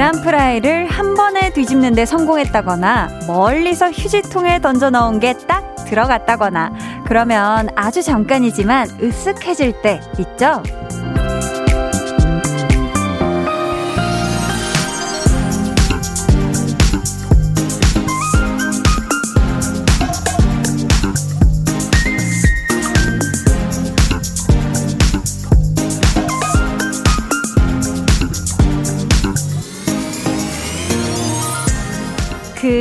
계란 프라이를 한 번에 뒤집는데 성공했다거나 멀리서 휴지통에 던져 넣은 게 딱 들어갔다거나 그러면 아주 잠깐이지만 으쓱해질 때 있죠?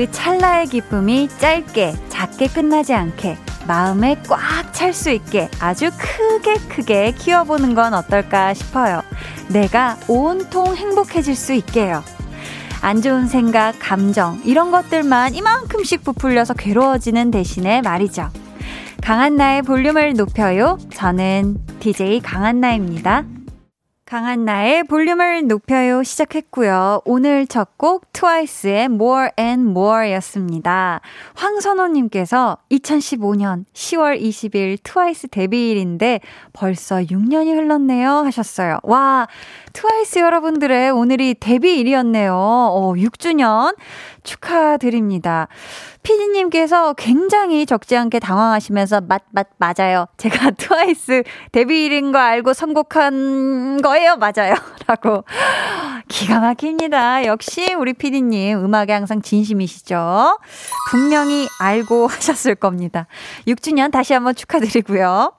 그 찰나의 기쁨이 짧게, 작게 끝나지 않게, 마음에 꽉 찰 수 있게 아주 크게 크게 키워보는 건 어떨까 싶어요. 내가 온통 행복해질 수 있게요. 안 좋은 생각, 감정, 이런 것들만 이만큼씩 부풀려서 괴로워지는 대신에 말이죠. 강한나의 볼륨을 높여요. 저는 DJ 강한나입니다. 강한 나의 볼륨을 높여요 시작했고요. 오늘 첫 곡 트와이스의 More and More 였습니다. 황선호님께서 2015년 10월 20일 트와이스 데뷔일인데 벌써 6년이 흘렀네요 하셨어요. 와, 트와이스 여러분들의 오늘이 데뷔일이었네요. 어, 6주년 축하드립니다. 피디님께서 굉장히 적지 않게 당황하시면서 맞, 맞, 맞아요. 제가 트와이스 데뷔일인 거 알고 선곡한 거예요. 맞아요. 라고. 기가 막힙니다. 역시 우리 피디님 음악에 항상 진심이시죠? 분명히 알고 하셨을 겁니다. 6주년 다시 한번 축하드리고요.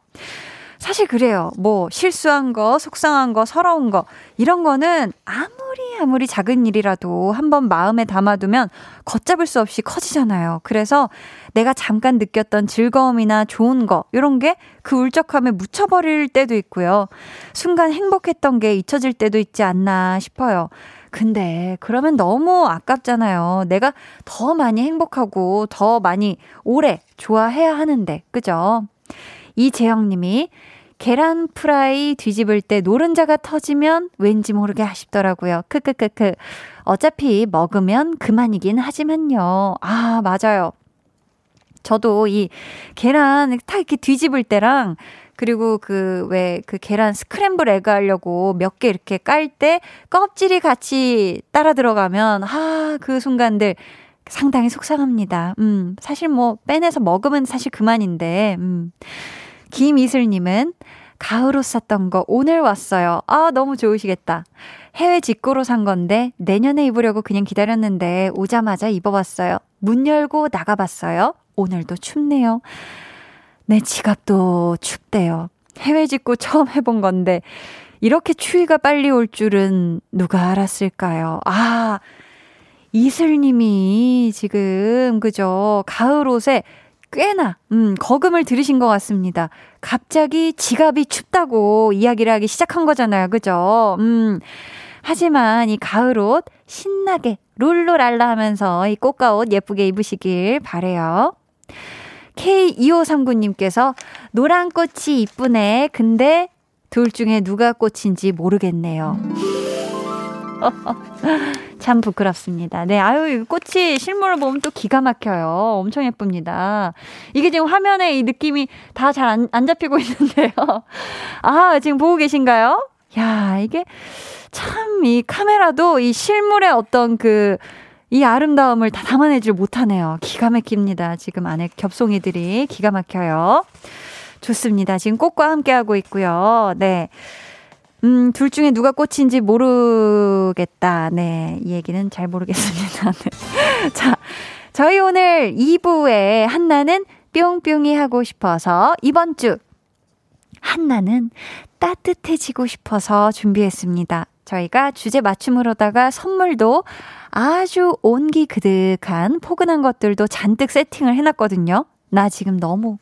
사실 그래요. 뭐 실수한 거, 속상한 거, 서러운 거 이런 거는 아무리 아무리 작은 일이라도 한번 마음에 담아두면 걷잡을 수 없이 커지잖아요. 그래서 내가 잠깐 느꼈던 즐거움이나 좋은 거 이런 게 그 울적함에 묻혀버릴 때도 있고요. 순간 행복했던 게 잊혀질 때도 있지 않나 싶어요. 근데 그러면 너무 아깝잖아요. 내가 더 많이 행복하고 더 많이 오래 좋아해야 하는데, 그죠? 이재영 님이 계란 프라이 뒤집을 때 노른자가 터지면 왠지 모르게 아쉽더라고요. 크크크크. 어차피 먹으면 그만이긴 하지만요. 아, 맞아요. 저도 이 계란 딱 이렇게 뒤집을 때랑 그리고 그 왜그 계란 scramble egg 하려고 몇 개 이렇게 깔 때 껍질이 같이 따라 들어가면 아, 그 순간들 상당히 속상합니다. 음, 사실 뭐 빼내서 먹으면 사실 그만인데. 음. 김이슬님은 가을 옷 샀던 거 오늘 왔어요. 아, 너무 좋으시겠다. 해외 직구로 산 건데 내년에 입으려고 그냥 기다렸는데 오자마자 입어봤어요. 문 열고 나가봤어요. 오늘도 춥네요. 내 지갑도 춥대요. 해외 직구 처음 해본 건데 이렇게 추위가 빨리 올 줄은 누가 알았을까요? 아, 이슬님이 지금, 그죠? 가을 옷에 꽤나, 음, 거금을 들으신 것 같습니다. 갑자기 지갑이 춥다고 이야기를 하기 시작한 거잖아요. 그죠? 음. 하지만 이 가을 옷 신나게 룰루랄라 하면서 이 꽃가옷 예쁘게 입으시길 바래요. K2539님께서 노란 꽃이 이쁘네. 근데 둘 중에 누가 꽃인지 모르겠네요. 참 부끄럽습니다. 네, 아유, 꽃이 실물을 보면 또 기가 막혀요. 엄청 예쁩니다. 이게 지금 화면에 이 느낌이 다 잘 안 안 잡히고 있는데요. 아, 지금 보고 계신가요? 야, 이게 참 이 카메라도 이 실물의 어떤 그, 이 아름다움을 다 담아내질 못하네요. 기가 막힙니다. 지금 안에 겹송이들이 기가 막혀요. 좋습니다. 지금 꽃과 함께하고 있고요. 네. 음, 둘 중에 누가 꽃인지 모르겠다. 네. 이 얘기는 잘 모르겠습니다. 네. 자, 저희 오늘 2부에 한나는 뿅뿅이 하고 싶어서 이번 주 한나는 따뜻해지고 싶어서 준비했습니다. 저희가 주제 맞춤으로다가 선물도 아주 온기 그득한 포근한 것들도 잔뜩 세팅을 해놨거든요. 나 지금 너무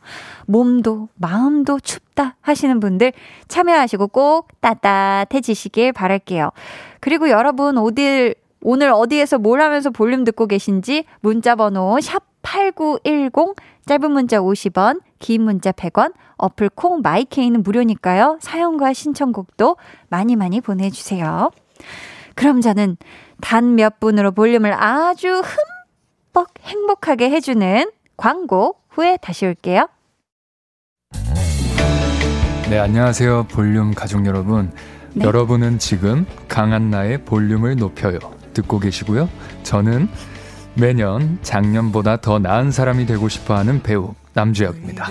몸도 마음도 춥다 하시는 분들 참여하시고 꼭 따뜻해지시길 바랄게요. 그리고 여러분 어딜 오늘 어디에서 뭘 하면서 볼륨 듣고 계신지 문자 번호 샵 8910 짧은 문자 50원, 긴 문자 100원, 어플 콩 마이케이는 무료니까요. 사연과 신청곡도 많이 많이 보내 주세요. 그럼 저는 단 몇 분으로 볼륨을 아주 흠뻑 행복하게 해주는 광고 후에 다시 올게요. 네, 안녕하세요. 볼륨 가족 여러분. 네. 여러분은 지금 강한 나의 볼륨을 높여요. 듣고 계시고요. 저는 매년 작년보다 더 나은 사람이 되고 싶어 하는 배우 남주혁입니다.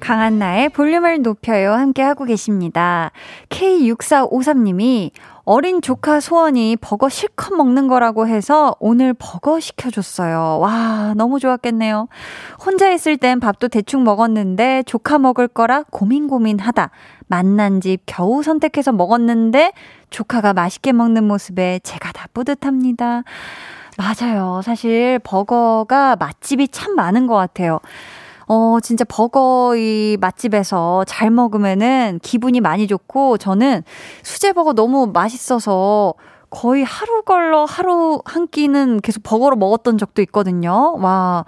강한 나의 볼륨을 높여요. 함께하고 계십니다. K6453님이 어린 조카 소원이 버거 실컷 먹는 거라고 해서 오늘 버거 시켜줬어요. 와, 너무 좋았겠네요. 혼자 있을 땐 밥도 대충 먹었는데 조카 먹을 거라 고민 고민 하다. 만난 집 겨우 선택해서 먹었는데 조카가 맛있게 먹는 모습에 제가 다 뿌듯합니다. 맞아요. 사실 버거가 맛집이 참 많은 것 같아요. 어, 진짜 버거 이 맛집에서 잘 먹으면은 기분이 많이 좋고 저는 수제버거 너무 맛있어서 거의 하루 걸러 하루 한 끼는 계속 버거로 먹었던 적도 있거든요. 와.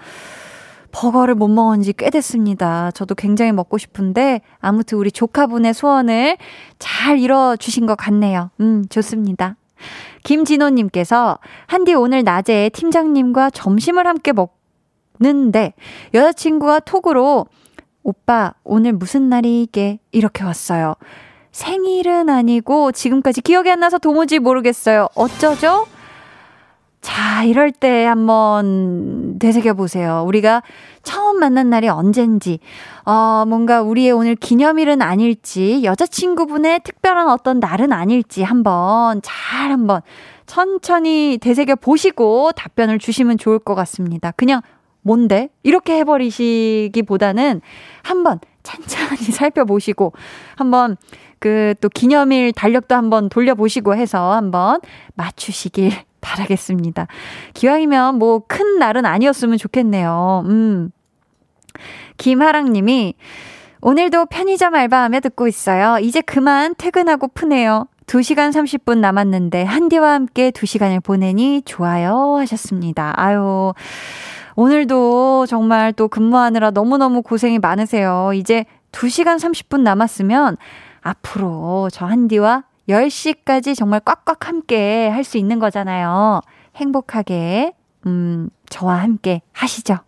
버거를 못 먹은 지 꽤 됐습니다. 저도 굉장히 먹고 싶은데 아무튼 우리 조카분의 소원을 잘 이뤄 주신 것 같네요. 음, 좋습니다. 김진호님께서 한디 오늘 낮에 팀장님과 점심을 함께 먹고 는데 여자친구가 톡으로 오빠 오늘 무슨 날이게 이렇게 왔어요. 생일은 아니고 지금까지 기억이 안 나서 도무지 모르겠어요. 어쩌죠? 자, 이럴 때 한번 되새겨 보세요. 우리가 처음 만난 날이 언젠지, 어, 뭔가 우리의 오늘 기념일은 아닐지, 여자친구분의 특별한 어떤 날은 아닐지 한번 잘 한번 천천히 되새겨 보시고 답변을 주시면 좋을 것 같습니다. 그냥 뭔데? 이렇게 해버리시기보다는 한번 천천히 살펴보시고 한번 그 또 기념일 달력도 한번 돌려보시고 해서 한번 맞추시길 바라겠습니다. 기왕이면 뭐 큰 날은 아니었으면 좋겠네요. 음. 김하랑 님이 오늘도 편의점 알바하며 듣고 있어요. 이제 그만 퇴근하고 푸네요. 2시간 30분 남았는데 한디와 함께 2시간을 보내니 좋아요 하셨습니다. 아유. 오늘도 정말 또 근무하느라 너무너무 고생이 많으세요. 이제 2시간 30분 남았으면 앞으로 저 한디와 10시까지 정말 꽉꽉 함께 할 수 있는 거잖아요. 행복하게, 음, 저와 함께 하시죠.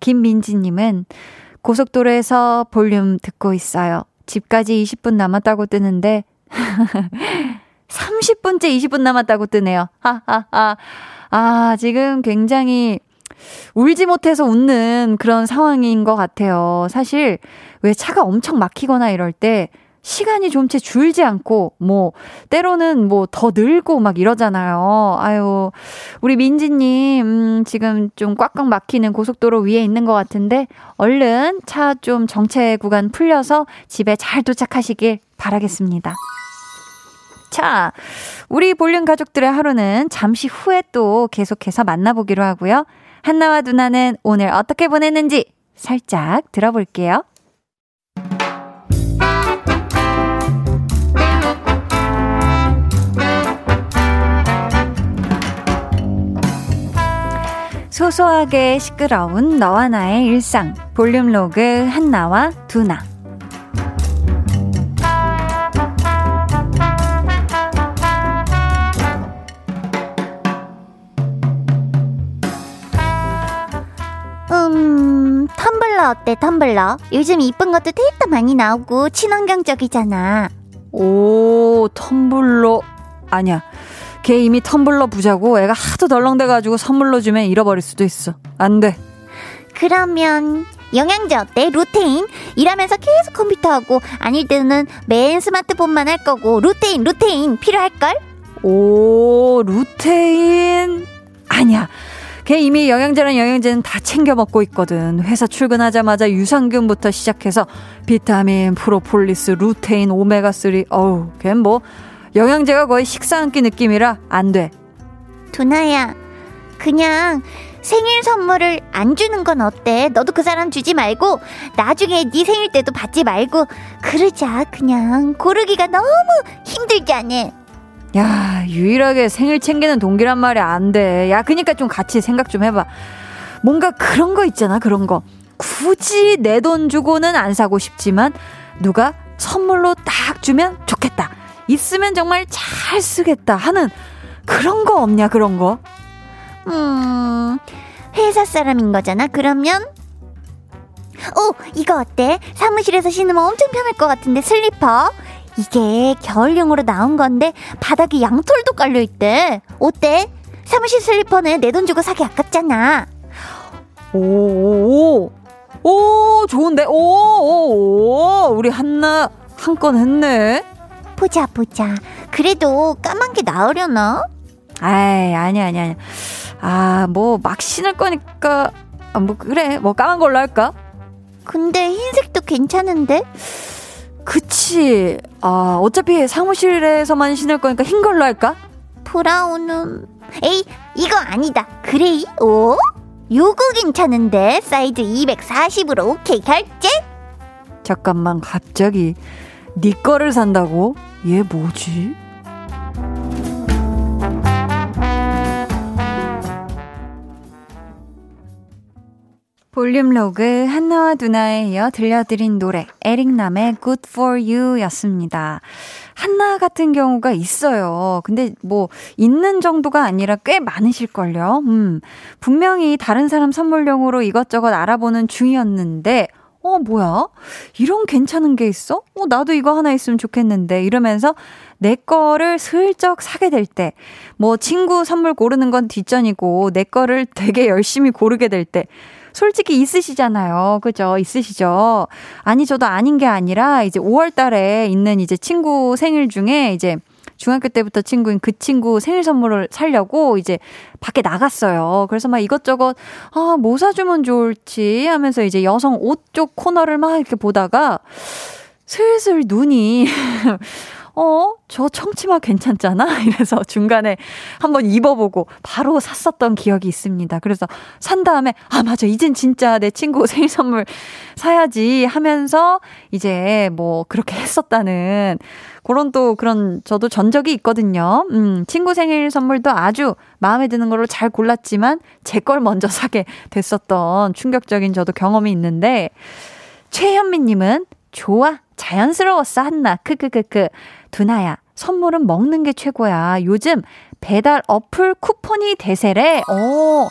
김민지님은 고속도로에서 볼륨 듣고 있어요. 집까지 20분 남았다고 뜨는데, 30분째 20분 남았다고 뜨네요. 하하하. 아, 지금 굉장히 울지 못해서 웃는 그런 상황인 것 같아요. 사실 왜 차가 엄청 막히거나 이럴 때 시간이 좀 채 줄지 않고, 뭐, 때로는 뭐 더 늘고 막 이러잖아요. 아유, 우리 민지님, 음, 지금 좀 꽉꽉 막히는 고속도로 위에 있는 것 같은데, 얼른 차 좀 정체 구간 풀려서 집에 잘 도착하시길 바라겠습니다. 자, 우리 볼륨 가족들의 하루는 잠시 후에 또 계속해서 만나보기로 하고요. 한나와 누나는 오늘 어떻게 보냈는지 살짝 들어볼게요. 소소하게 시끄러운 너와 나의 일상 볼륨 로그 한나와 두나 텀블러 어때, 텀블러? 요즘 이쁜 것도 되게 많이 나오고 친환경적이잖아. 오, 텀블러. 아니야. 걔 이미 텀블러 부자고 애가 하도 덜렁대가지고 선물로 주면 잃어버릴 수도 있어. 안 돼. 그러면 영양제 어때? 루테인? 일하면서 계속 컴퓨터하고 아닐 때는 맨 스마트폰만 할 거고 루테인, 루테인 필요할걸? 오, 루테인? 아니야. 걔 이미 영양제랑 영양제는 다 챙겨 먹고 있거든. 회사 출근하자마자 유산균부터 시작해서 비타민, 프로폴리스, 루테인, 오메가3. 어우, 걔는 뭐 영양제가 거의 식사 한 끼 느낌이라 안 돼. 두나야, 그냥 생일 선물을 안 주는 건 어때? 너도 그 사람 주지 말고 나중에 네 생일 때도 받지 말고 그러자 그냥 고르기가 너무 힘들지 않아? 야, 유일하게 생일 챙기는 동기란 말이 안 돼. 야, 그니까 좀 같이 생각 좀 해봐. 뭔가 그런 거 있잖아, 그런 거. 굳이 내 돈 주고는 안 사고 싶지만, 누가 선물로 딱 주면 좋겠다. 있으면 정말 잘 쓰겠다 하는 그런 거 없냐, 그런 거? 음, 회사 사람인 거잖아, 그러면? 오, 이거 어때? 사무실에서 신으면 엄청 편할 것 같은데 슬리퍼? 이게 겨울용으로 나온 건데 바닥에 양털도 깔려 있대. 어때? 사무실 슬리퍼는 내 돈 주고 사기 아깝잖아. 오, 오, 오, 좋은데? 오, 오, 오, 우리 한나 한 건 했네. 보자, 보자. 그래도 까만 게 나으려나? 아이, 아니, 아니, 아니. 아, 뭐, 막 신을 거니까, 아, 뭐, 그래. 뭐, 까만 걸로 할까? 근데 흰색도 괜찮은데? 그치. 아, 어차피 사무실에서만 신을 거니까 흰 걸로 할까? brown은, 에이, 이거 아니다. gray? 오? 요거 괜찮은데? 사이즈 240으로 오케이 결제? 잠깐만, 갑자기, 네 거를 산다고? 얘 뭐지? 볼륨 로그 한나와 두나에 이어 들려드린 노래 에릭남의 Good For You 였습니다. 한나 같은 경우가 있어요. 근데 뭐 있는 정도가 아니라 꽤 많으실걸요. 음. 분명히 다른 사람 선물용으로 이것저것 알아보는 중이었는데 어, 뭐야? 이런 괜찮은 게 있어? 어, 나도 이거 하나 있으면 좋겠는데. 이러면서 내 거를 슬쩍 사게 될 때, 뭐 친구 선물 고르는 건 뒷전이고, 내 거를 되게 열심히 고르게 될 때, 솔직히 있으시잖아요. 그죠? 있으시죠? 아니, 저도 아닌 게 아니라 이제 5월 달에 있는 이제 친구 생일 중에 이제 중학교 때부터 친구인 그 친구 생일 선물을 사려고 이제 밖에 나갔어요. 그래서 막 이것저것, 아, 뭐 사주면 좋을지 하면서 이제 여성 옷 쪽 코너를 막 이렇게 보다가 슬슬 눈이 어, 저 청치마 괜찮잖아? 이래서 중간에 한번 입어보고 바로 샀었던 기억이 있습니다. 그래서 산 다음에, 아, 맞아. 이젠 진짜 내 친구 생일 선물 사야지 하면서 이제 뭐 그렇게 했었다는 그런 또 그런 저도 전적이 있거든요. 음, 친구 생일 선물도 아주 마음에 드는 걸로 잘 골랐지만 제 걸 먼저 사게 됐었던 충격적인 저도 경험이 있는데 최현미님은 좋아. 자연스러웠어, 한나. 크크크크. 두나야, 선물은 먹는 게 최고야. 요즘 배달 어플 쿠폰이 대세래. 어.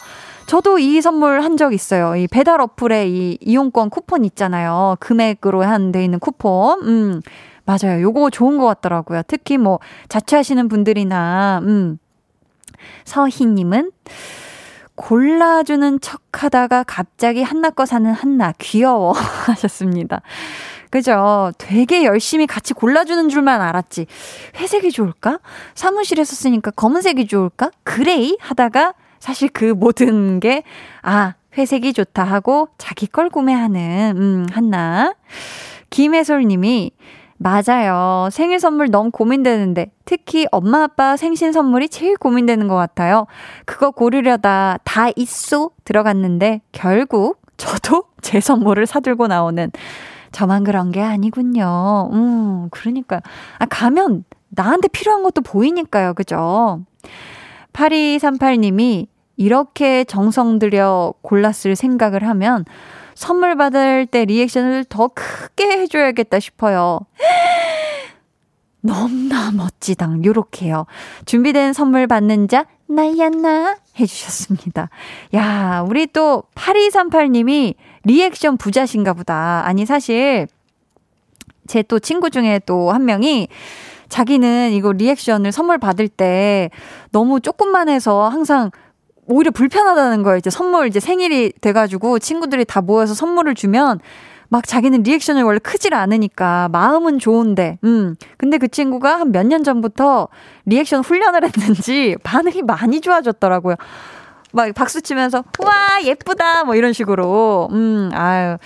저도 이 선물 한 적 있어요. 이 배달 어플에 이 이용권 쿠폰 있잖아요. 금액으로 한 돼 있는 쿠폰. 음. 맞아요. 요거 좋은 것 같더라고요. 특히 뭐 자취하시는 분들이나 음. 서희 님은 골라주는 척 하다가 갑자기 한나 거 사는 한나 귀여워 하셨습니다. 그죠? 되게 열심히 같이 골라주는 줄만 알았지. 회색이 좋을까? 사무실에서 쓰니까 검은색이 좋을까? 그레이? 하다가 사실 그 모든 게, 아, 회색이 좋다 하고 자기 걸 구매하는, 음, 한나. 김혜솔 님이, 맞아요. 생일 선물 너무 고민되는데, 특히 엄마 아빠 생신 선물이 제일 고민되는 것 같아요. 그거 고르려다 다 있어 들어갔는데, 결국 저도 제 선물을 사들고 나오는 저만 그런 게 아니군요. 음, 그러니까. 아, 가면 나한테 필요한 것도 보이니까요. 그죠? 8238님이 이렇게 정성 들여 골랐을 생각을 하면 선물 받을 때 리액션을 더 크게 해줘야겠다 싶어요. 너무나 멋지당. 요렇게요. 준비된 선물 받는 자, 나야, 나. 해주셨습니다. 야, 우리 또 8238님이 리액션 부자신가 보다. 아니, 사실, 제 또 친구 중에 또 한 명이 자기는 이거 리액션을 선물 받을 때 너무 조금만 해서 항상 오히려 불편하다는 거예요. 이제 선물 이제 생일이 돼가지고 친구들이 다 모여서 선물을 주면 막 자기는 리액션을 원래 크질 않으니까 마음은 좋은데, 음. 근데 그 친구가 한 몇 년 전부터 리액션 훈련을 했는지 반응이 많이 좋아졌더라고요. 막 박수 치면서 와 예쁘다 뭐 이런 식으로. 음 아유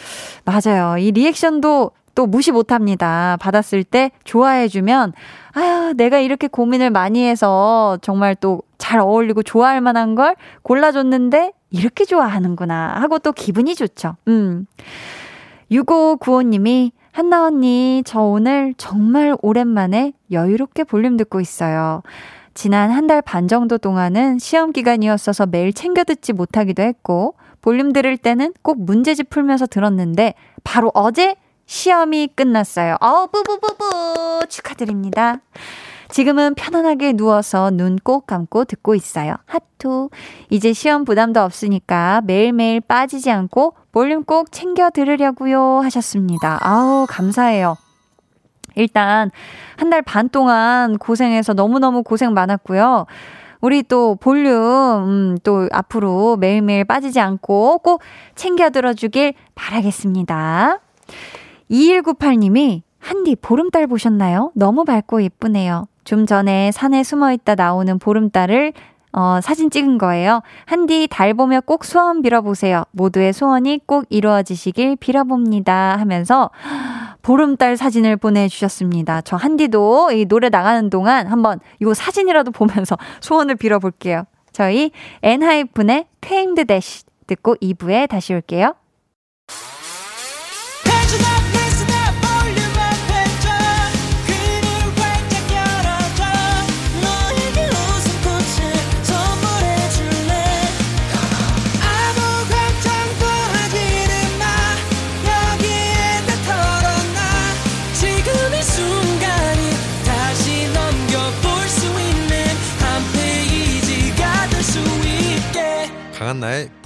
맞아요. 이 리액션도 또 무시 못합니다. 받았을 때 좋아해주면 아유 내가 이렇게 고민을 많이 해서 정말 또 잘 어울리고 좋아할 만한 걸 골라줬는데 이렇게 좋아하는구나 하고 또 기분이 좋죠. 음. 6595님이 한나 언니 저 오늘 정말 오랜만에 여유롭게 볼륨 듣고 있어요 지난 한 달 반 정도 동안은 시험 기간이었어서 매일 챙겨 듣지 못하기도 했고, 볼륨 들을 때는 꼭 문제집 풀면서 들었는데, 바로 어제 시험이 끝났어요. 어우, 뿌뿌뿌뿌! 축하드립니다. 지금은 편안하게 누워서 눈 꼭 감고 듣고 있어요. 하투. 이제 시험 부담도 없으니까 매일매일 빠지지 않고 볼륨 꼭 챙겨 들으려고요 하셨습니다. 아우, 감사해요. 일단 한 달 반 동안 고생해서 너무너무 고생 많았고요. 우리 또 볼륨, 음, 또 앞으로 매일매일 빠지지 않고 꼭 챙겨 들어주길 바라겠습니다. 2198님이 한디 보름달 보셨나요? 너무 밝고 예쁘네요. 좀 전에 산에 숨어 있다 나오는 보름달을 어, 사진 찍은 거예요. 한디 달 보며 꼭 소원 빌어보세요. 모두의 소원이 꼭 이루어지시길 빌어봅니다. 하면서 보름달 사진을 보내주셨습니다. 저 한디도 이 노래 나가는 동안 한번 이 사진이라도 보면서 소원을 빌어볼게요. 저희 엔하이픈의 테임드 대시 듣고 2부에 다시 올게요.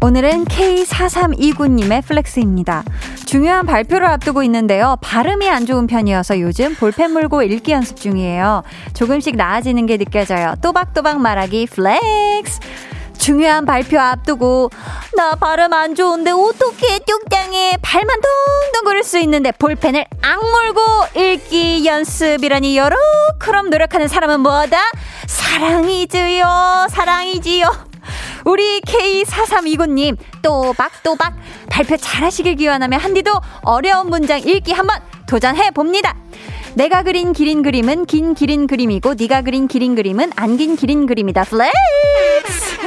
오늘은 K4329님의 flex입니다. 중요한 발표를 앞두고 있는데요. 발음이 안 좋은 편이어서 요즘 볼펜 물고 읽기 연습 중이에요. 조금씩 나아지는 게 느껴져요. 또박또박 말하기 flex. 중요한 발표 앞두고 나 발음 안 좋은데 어떻게 뚝장에 발만 덩덩 거릴 수 있는데 볼펜을 악물고 읽기 연습이라니 여러 그럼 노력하는 사람은 뭐다? 사랑이지요 사랑이지요 우리 K4329님, 또박또박 발표 잘하시길 기원하며 한디도 어려운 문장 읽기 한번 도전해 봅니다. 내가 그린 기린 그림은 긴 기린 그림이고 네가 그린 기린 그림은 안 긴 기린 그림이다. flex!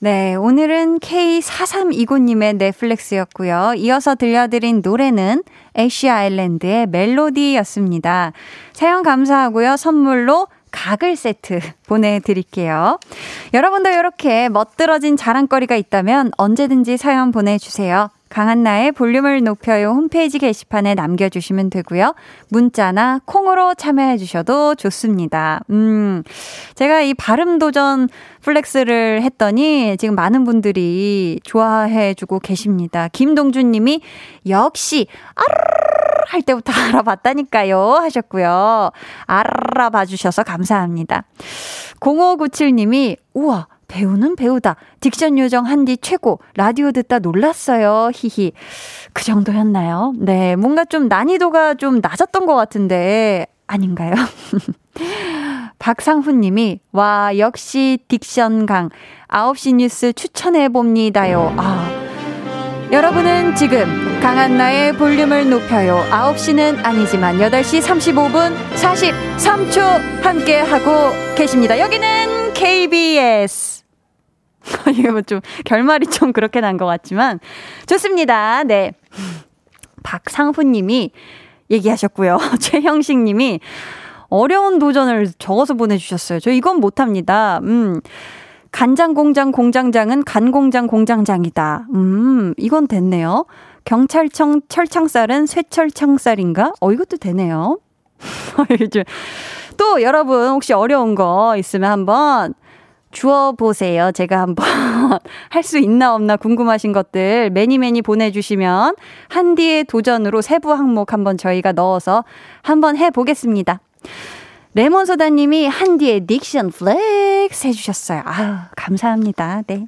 네, 오늘은 K4329님의 네, flex였고요. 이어서 들려드린 노래는 애쉬 아일랜드의 멜로디였습니다. 사연 감사하고요. 선물로 가글 세트 보내드릴게요. 여러분도 이렇게 멋들어진 자랑거리가 있다면 언제든지 사연 보내주세요. 강한나의 볼륨을 높여요 홈페이지 게시판에 남겨주시면 되고요. 문자나 콩으로 참여해 주셔도 좋습니다. 음, 제가 이 발음 도전 flex를 했더니 지금 많은 분들이 좋아해 주고 계십니다. 김동준 님이 역시 아르르 할 때부터 알아봤다니까요 하셨고요. 알아봐 주셔서 감사합니다. 0597 님이 우와 배우는 배우다. 딕션 요정 한디 최고. 라디오 듣다 놀랐어요. 히히. 그 정도였나요? 네. 뭔가 좀 난이도가 좀 낮았던 것 같은데, 아닌가요? 박상훈 님이, 와, 역시 딕션 강. 9시 뉴스 추천해 봅니다요. 아. 여러분은 지금 강한나의 볼륨을 높여요. 9시는 아니지만 8시 35분 43초 함께 하고 계십니다. 여기는 KBS. 이게 뭐 좀 결말이 좀 그렇게 난 것 같지만 좋습니다. 네. 박상훈님이 얘기하셨고요. 최형식님이 어려운 도전을 적어서 보내주셨어요. 저 이건 못합니다. 음. 간장 공장 공장장은 간 공장 공장장이다. 음, 이건 됐네요. 경찰청 철창살은 쇠철창살인가? 어, 이것도 되네요. 또 여러분 혹시 어려운 거 있으면 한번 줘 보세요. 제가 한번 할 수 있나 없나 궁금하신 것들 many many 보내주시면 한디의 도전으로 세부 항목 한번 저희가 넣어서 한번 해보겠습니다. 레몬소다님이 한디의 diction flex 해주셨어요. 아유, 감사합니다. 네.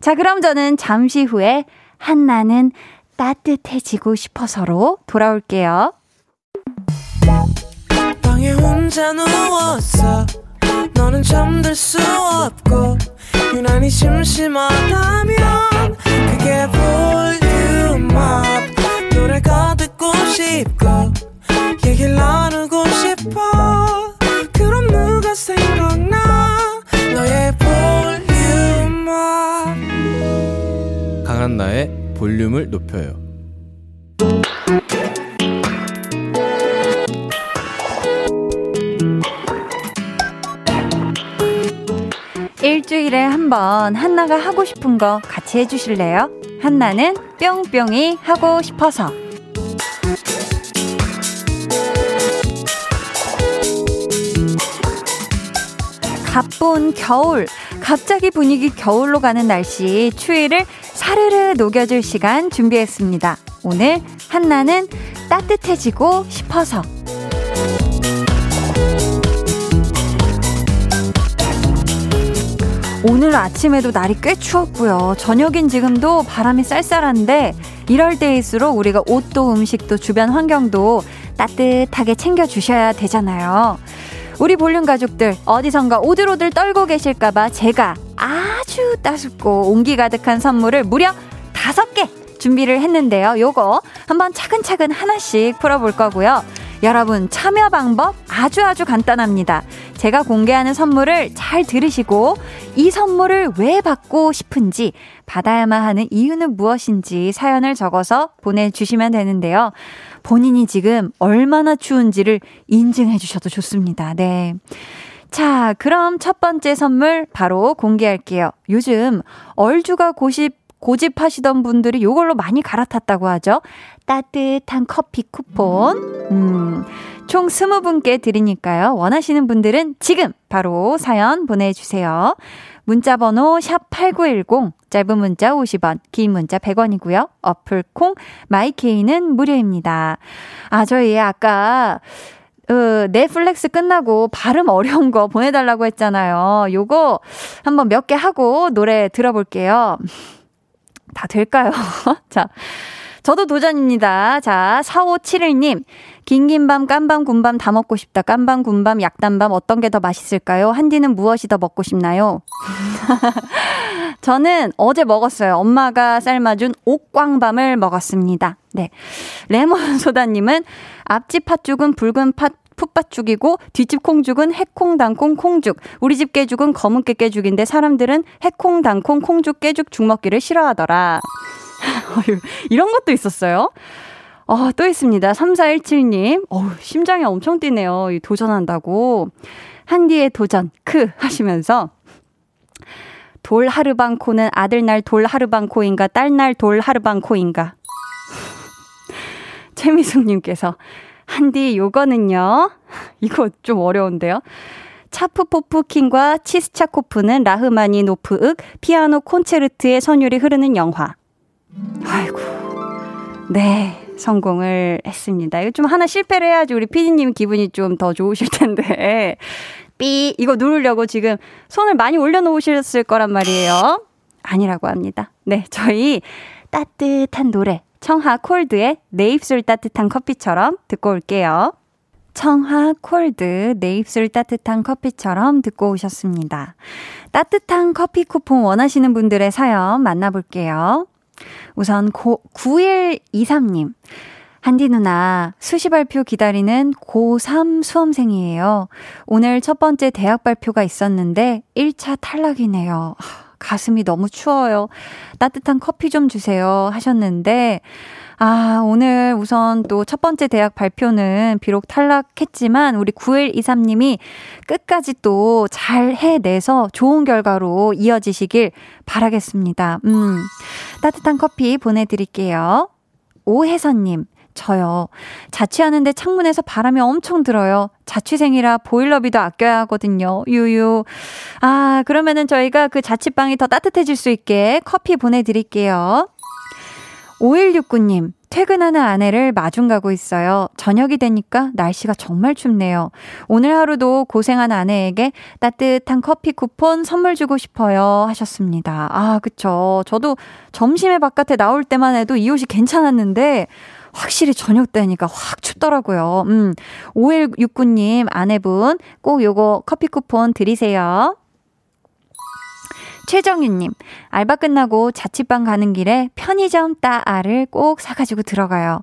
자, 그럼 저는 잠시 후에 한나는 따뜻해지고 싶어서로 돌아올게요. 방에 혼자 누웠어. 너는 잠들 수 없고, 유난히 심심하다면, 그게 볼륨 볼륨을 높여요. 일주일에 한 번 한나가 하고 싶은 거 같이 해주실래요? 한나는 뿅뿅이 하고 싶어서. 가쁜 겨울. 갑자기 분위기 겨울로 가는 날씨, 추위를 사르르 녹여줄 시간 준비했습니다. 오늘 한나는 따뜻해지고 싶어서. 오늘 아침에도 날이 꽤 추웠고요. 저녁인 지금도 바람이 쌀쌀한데 이럴 때일수록 우리가 옷도 음식도 주변 환경도 따뜻하게 챙겨주셔야 되잖아요. 우리 볼륨 가족들 어디선가 오들오들 떨고 계실까봐 제가 아주 따숩고 온기 가득한 선물을 무려 다섯 개 준비를 했는데요. 요거 한번 차근차근 하나씩 풀어볼 거고요. 여러분 참여 방법 아주 아주 간단합니다. 제가 공개하는 선물을 잘 들으시고 이 선물을 왜 받고 싶은지 받아야만 하는 이유는 무엇인지 사연을 적어서 보내주시면 되는데요. 본인이 지금 얼마나 추운지를 인증해 주셔도 좋습니다. 네. 자, 그럼 첫 번째 선물 바로 공개할게요. 요즘 얼주가 고집 고집하시던 분들이 요걸로 많이 갈아탔다고 하죠. 따뜻한 커피 쿠폰. 음, 총 20분께 드리니까요. 원하시는 분들은 지금 바로 사연 보내주세요. 문자 번호 샵8910, 짧은 문자 50원, 긴 문자 100원이고요. 어플 콩, 마이케이는 무료입니다. 아, 저희 아까, 어, 넷플렉스 끝나고 발음 어려운 거 보내달라고 했잖아요. 요거 한번 몇 개 하고 노래 들어볼게요. 다 될까요? 자. 저도 도전입니다. 자, 4571님. 긴긴밤, 깜밤, 군밤 다 먹고 싶다. 깜밤, 군밤, 약단밤 어떤 게 더 맛있을까요? 한디는 무엇이 더 먹고 싶나요? 저는 어제 먹었어요. 엄마가 삶아준 옥광밤을 먹었습니다. 네. 레몬소다님은 앞집 팥죽은 붉은 팥 풋밭죽이고 뒷집 콩죽은 해콩, 당콩, 콩죽. 우리 집 깨죽은 검은깨 깨죽인데 사람들은 해콩, 당콩, 콩죽, 깨죽 죽 먹기를 싫어하더라. 이런 것도 있었어요. 어, 또 있습니다. 3417님. 어우, 심장이 엄청 뛰네요. 도전한다고. 한디의 도전, 크 하시면서. 돌 하르방코는 아들 날 돌 하르방코인가, 딸 날 돌 하르방코인가. 최미숙님께서 한디 요거는요. 이거 좀 어려운데요. 차프포프킹과 치스차코프는 라흐마니노프윽 피아노 콘체르트의 선율이 흐르는 영화. 아이고. 네. 성공을 했습니다. 이거 좀 하나 실패를 해야지 우리 피디님 기분이 좀 더 좋으실 텐데. 삐, 이거 누르려고 지금 손을 많이 올려놓으셨을 거란 말이에요. 아니라고 합니다. 네, 저희 따뜻한 노래 청하 콜드의 내 입술 따뜻한 커피처럼 듣고 올게요. 청하 콜드 내 입술 따뜻한 커피처럼 듣고 오셨습니다. 따뜻한 커피 쿠폰 원하시는 분들의 사연 만나볼게요. 우선 고, 9123님. 한디 누나, 수시 발표 기다리는 고3 수험생이에요. 오늘 첫 번째 대학 발표가 있었는데 1차 탈락이네요. 가슴이 너무 추워요. 따뜻한 커피 좀 주세요. 하셨는데, 아, 오늘 우선 또 첫 번째 대학 발표는 비록 탈락했지만 우리 9123님이 끝까지 또 잘 해내서 좋은 결과로 이어지시길 바라겠습니다. 음, 따뜻한 커피 보내드릴게요. 오혜선님, 저요. 자취하는데 창문에서 바람이 엄청 들어요. 자취생이라 보일러비도 아껴야 하거든요. 유유. 아, 그러면은 저희가 그 자취방이 더 따뜻해질 수 있게 커피 보내드릴게요. 5169님, 퇴근하는 아내를 마중 가고 있어요. 저녁이 되니까 날씨가 정말 춥네요. 오늘 하루도 고생한 아내에게 따뜻한 커피 쿠폰 선물 주고 싶어요. 하셨습니다. 아, 그쵸. 저도 점심에 바깥에 나올 때만 해도 이 옷이 괜찮았는데, 확실히 저녁 때니까 확 춥더라고요. 음, 5169님 아내분 꼭 요거 커피 쿠폰 드리세요. 최정윤님, 알바 끝나고 자취방 가는 길에 편의점 따알을 꼭 사가지고 들어가요.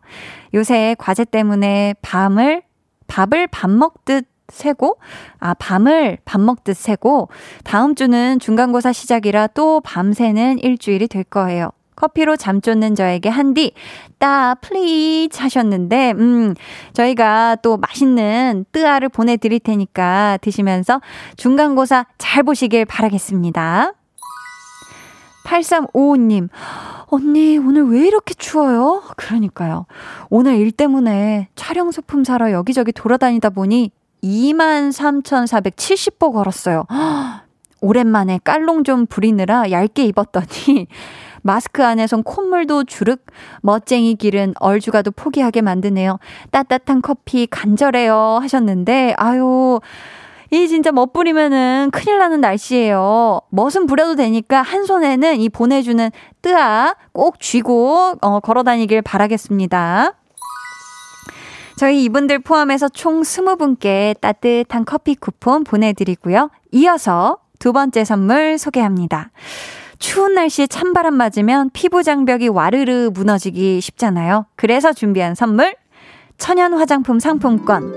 요새 과제 때문에 밤을, 밥을 밥 먹듯 세고, 아, 밤을 밥 먹듯 세고, 다음 주는 중간고사 시작이라 또 밤새는 일주일이 될 거예요. 커피로 잠 쫓는 저에게 한디, 뜨아, please 하셨는데, 음, 저희가 또 맛있는 뜨아를 보내드릴 테니까 드시면서 중간고사 잘 보시길 바라겠습니다. 8355님, 언니, 오늘 왜 이렇게 추워요? 그러니까요. 오늘 일 때문에 촬영 소품 사러 여기저기 돌아다니다 보니 23,470보 걸었어요. 오랜만에 깔롱 좀 부리느라 얇게 입었더니 마스크 안에선 콧물도 주륵, 멋쟁이 길은 얼주가도 포기하게 만드네요. 따뜻한 커피 간절해요 하셨는데 아유 이 진짜 멋부리면은 큰일 나는 날씨예요. 멋은 부려도 되니까 한 손에는 이 보내주는 뜨아 꼭 쥐고 어, 걸어 다니길 바라겠습니다. 저희 이분들 포함해서 총 20분께 따뜻한 커피 쿠폰 보내드리고요. 이어서 두 번째 선물 소개합니다. 추운 날씨에 찬바람 맞으면 피부 장벽이 와르르 무너지기 쉽잖아요. 그래서 준비한 선물 천연 화장품 상품권.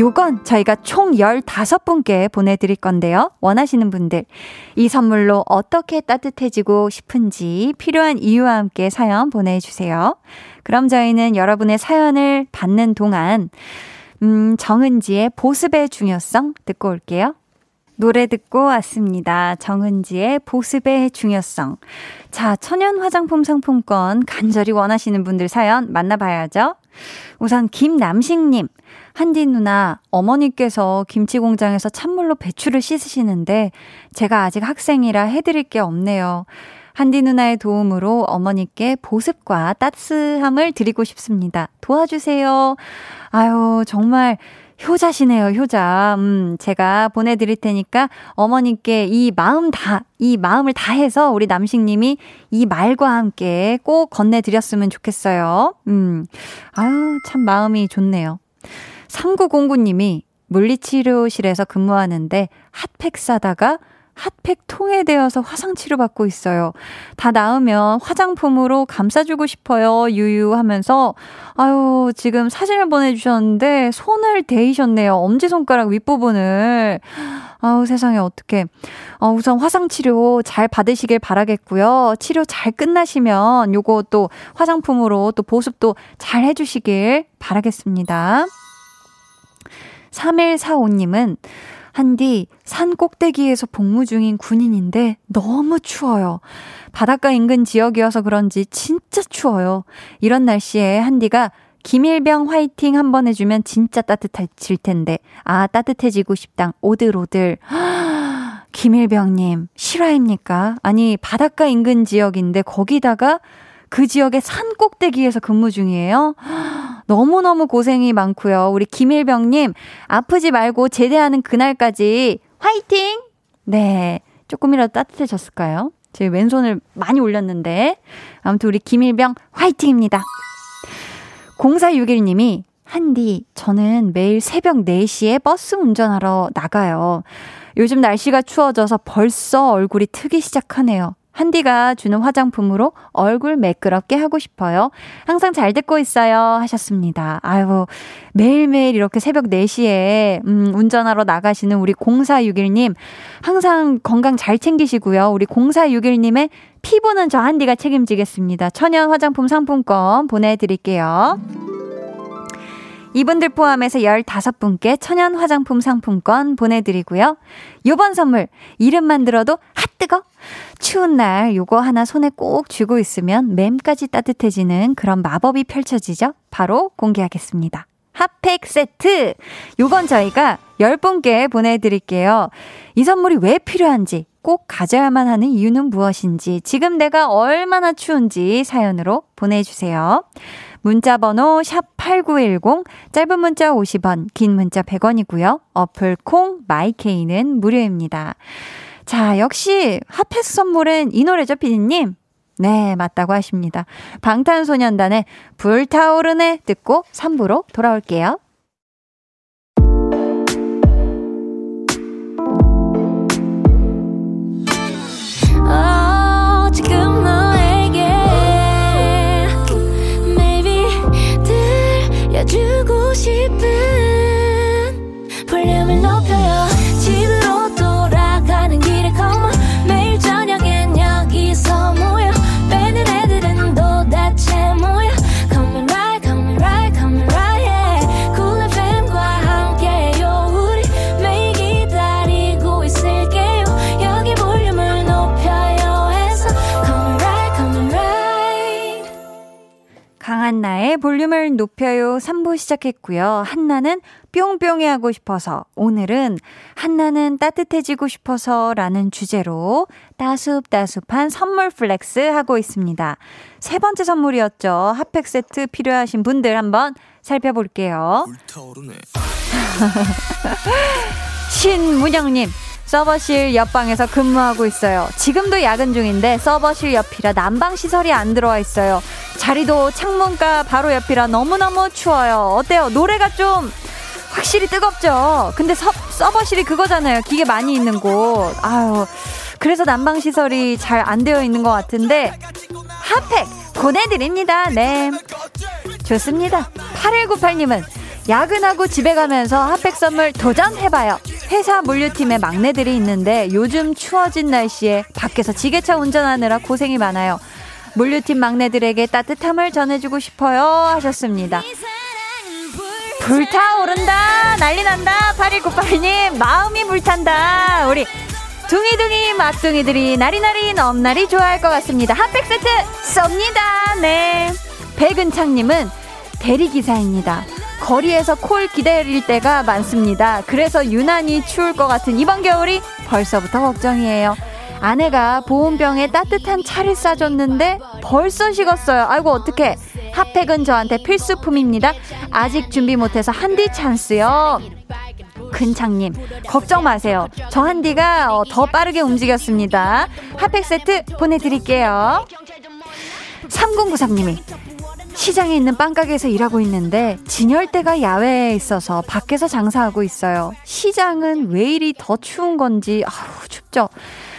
요건 저희가 총 15분께 보내드릴 건데요. 원하시는 분들. 이 선물로 어떻게 따뜻해지고 싶은지 필요한 이유와 함께 사연 보내주세요. 그럼 저희는 여러분의 사연을 받는 동안, 음, 정은지의 보습의 중요성 듣고 올게요. 노래 듣고 왔습니다. 정은지의 보습의 중요성. 자, 천연 화장품 상품권 간절히 원하시는 분들 사연 만나봐야죠. 우선 김남식님. 한디 누나, 어머니께서 김치 공장에서 찬물로 배추를 씻으시는데 제가 아직 학생이라 해드릴 게 없네요. 한디 누나의 도움으로 어머니께 보습과 따스함을 드리고 싶습니다. 도와주세요. 아유, 정말 효자시네요, 효자. 음, 제가 보내드릴 테니까 어머님께 이 마음 다, 이 마음을 다해서 우리 남식님이 이 말과 함께 꼭 건네드렸으면 좋겠어요. 음, 아유, 참 마음이 좋네요. 3909님이 물리치료실에서 근무하는데 핫팩 사다가 핫팩 통에 대어서 화상 치료받고 있어요. 다 나으면 화장품으로 감싸주고 싶어요. 유유하면서 아유 지금 사진을 보내주셨는데 손을 대이셨네요. 엄지손가락 윗부분을 아우 세상에 어떻게 어, 우선 화상 치료 잘 받으시길 바라겠고요. 치료 잘 끝나시면 요거 또 화장품으로 또 보습도 잘 해주시길 바라겠습니다. 3145님은 한디 산 꼭대기에서 복무 중인 군인인데 너무 추워요. 바닷가 인근 지역이어서 그런지 진짜 추워요. 이런 날씨에 한디가 김일병 화이팅 한번 해주면 진짜 따뜻해질 텐데. 아, 따뜻해지고 싶당. 오들오들. 김일병님, 실화입니까? 아니, 바닷가 인근 지역인데 거기다가 그 지역의 산 꼭대기에서 근무 중이에요. 너무너무 고생이 많고요. 우리 김일병님, 아프지 말고 제대하는 그날까지 화이팅! 네. 조금이라도 따뜻해졌을까요? 제 왼손을 많이 올렸는데. 아무튼 우리 김일병 화이팅입니다. 0461님이, 한디, 저는 매일 새벽 4시에 버스 운전하러 나가요. 요즘 날씨가 추워져서 벌써 얼굴이 트기 시작하네요. 한디가 주는 화장품으로 얼굴 매끄럽게 하고 싶어요. 항상 잘 듣고 있어요. 하셨습니다. 아유, 매일매일 이렇게 새벽 4시에, 음, 운전하러 나가시는 우리 0461님, 항상 건강 잘 챙기시고요. 우리 0461님의 피부는 저 한디가 책임지겠습니다. 천연 화장품 상품권 보내드릴게요. 이분들 포함해서 15분께 천연 화장품 상품권 보내드리고요. 요번 선물, 이름만 들어도 핫뜨거! 추운 날 요거 하나 손에 꼭 쥐고 있으면 맴까지 따뜻해지는 그런 마법이 펼쳐지죠? 바로 공개하겠습니다. 핫팩 세트! 요건 저희가 10분께 보내드릴게요. 이 선물이 왜 필요한지, 꼭 가져야만 하는 이유는 무엇인지, 지금 내가 얼마나 추운지 사연으로 보내주세요. 문자 번호 샵8910 짧은 문자 50원, 긴 문자 100원이고요. 어플 콩 마이케이는 무료입니다. 자, 역시 핫패스 선물은 이 노래죠, 피디님? 네, 맞다고 하십니다. 방탄소년단의 불타오르네 듣고 3부로 돌아올게요. ゴシップ 한나의 볼륨을 높여요 3부 시작했고요. 한나는 뿅뿅이 하고 싶어서 오늘은 한나는 따뜻해지고 싶어서 라는 주제로 따숩따숩한 선물 flex 하고 있습니다. 세 번째 선물이었죠. 핫팩 세트 필요하신 분들 한번 살펴볼게요. 신문영님, 서버실 옆방에서 근무하고 있어요. 지금도 야근 중인데 서버실 옆이라 난방 시설이 안 들어와 있어요. 자리도 창문가 바로 옆이라 너무너무 추워요. 어때요? 노래가 좀 확실히 뜨겁죠? 근데 서, 서버실이 그거잖아요. 기계 많이 있는 곳. 아유. 그래서 난방 시설이 잘 안 되어 있는 것 같은데 핫팩 보내드립니다. 네. 좋습니다. 8198님은 야근하고 집에 가면서 핫팩 선물 도전해봐요. 회사 물류팀에 막내들이 있는데 요즘 추워진 날씨에 밖에서 지게차 운전하느라 고생이 많아요. 물류팀 막내들에게 따뜻함을 전해주고 싶어요. 하셨습니다. 불타오른다! 난리 난다! 8198님, 마음이 불탄다! 우리 둥이둥이 막둥이들이 나리나리 넘나리 좋아할 것 같습니다. 핫팩 세트 쏩니다! 네. 백은창님은 대리기사입니다. 거리에서 콜 기다릴 때가 많습니다. 그래서 유난히 추울 것 같은 이번 겨울이 벌써부터 걱정이에요. 아내가 보온병에 따뜻한 차를 싸줬는데 벌써 식었어요. 아이고 어떡해. 핫팩은 저한테 필수품입니다. 아직 준비 못해서 한디 찬스요. 근창님 걱정 마세요. 저 한디가 어, 더 빠르게 움직였습니다. 핫팩 세트 보내드릴게요. 3093님이 시장에 있는 빵가게에서 일하고 있는데 진열대가 야외에 있어서 밖에서 장사하고 있어요. 시장은 왜 이리 더 추운 건지 아우 춥죠.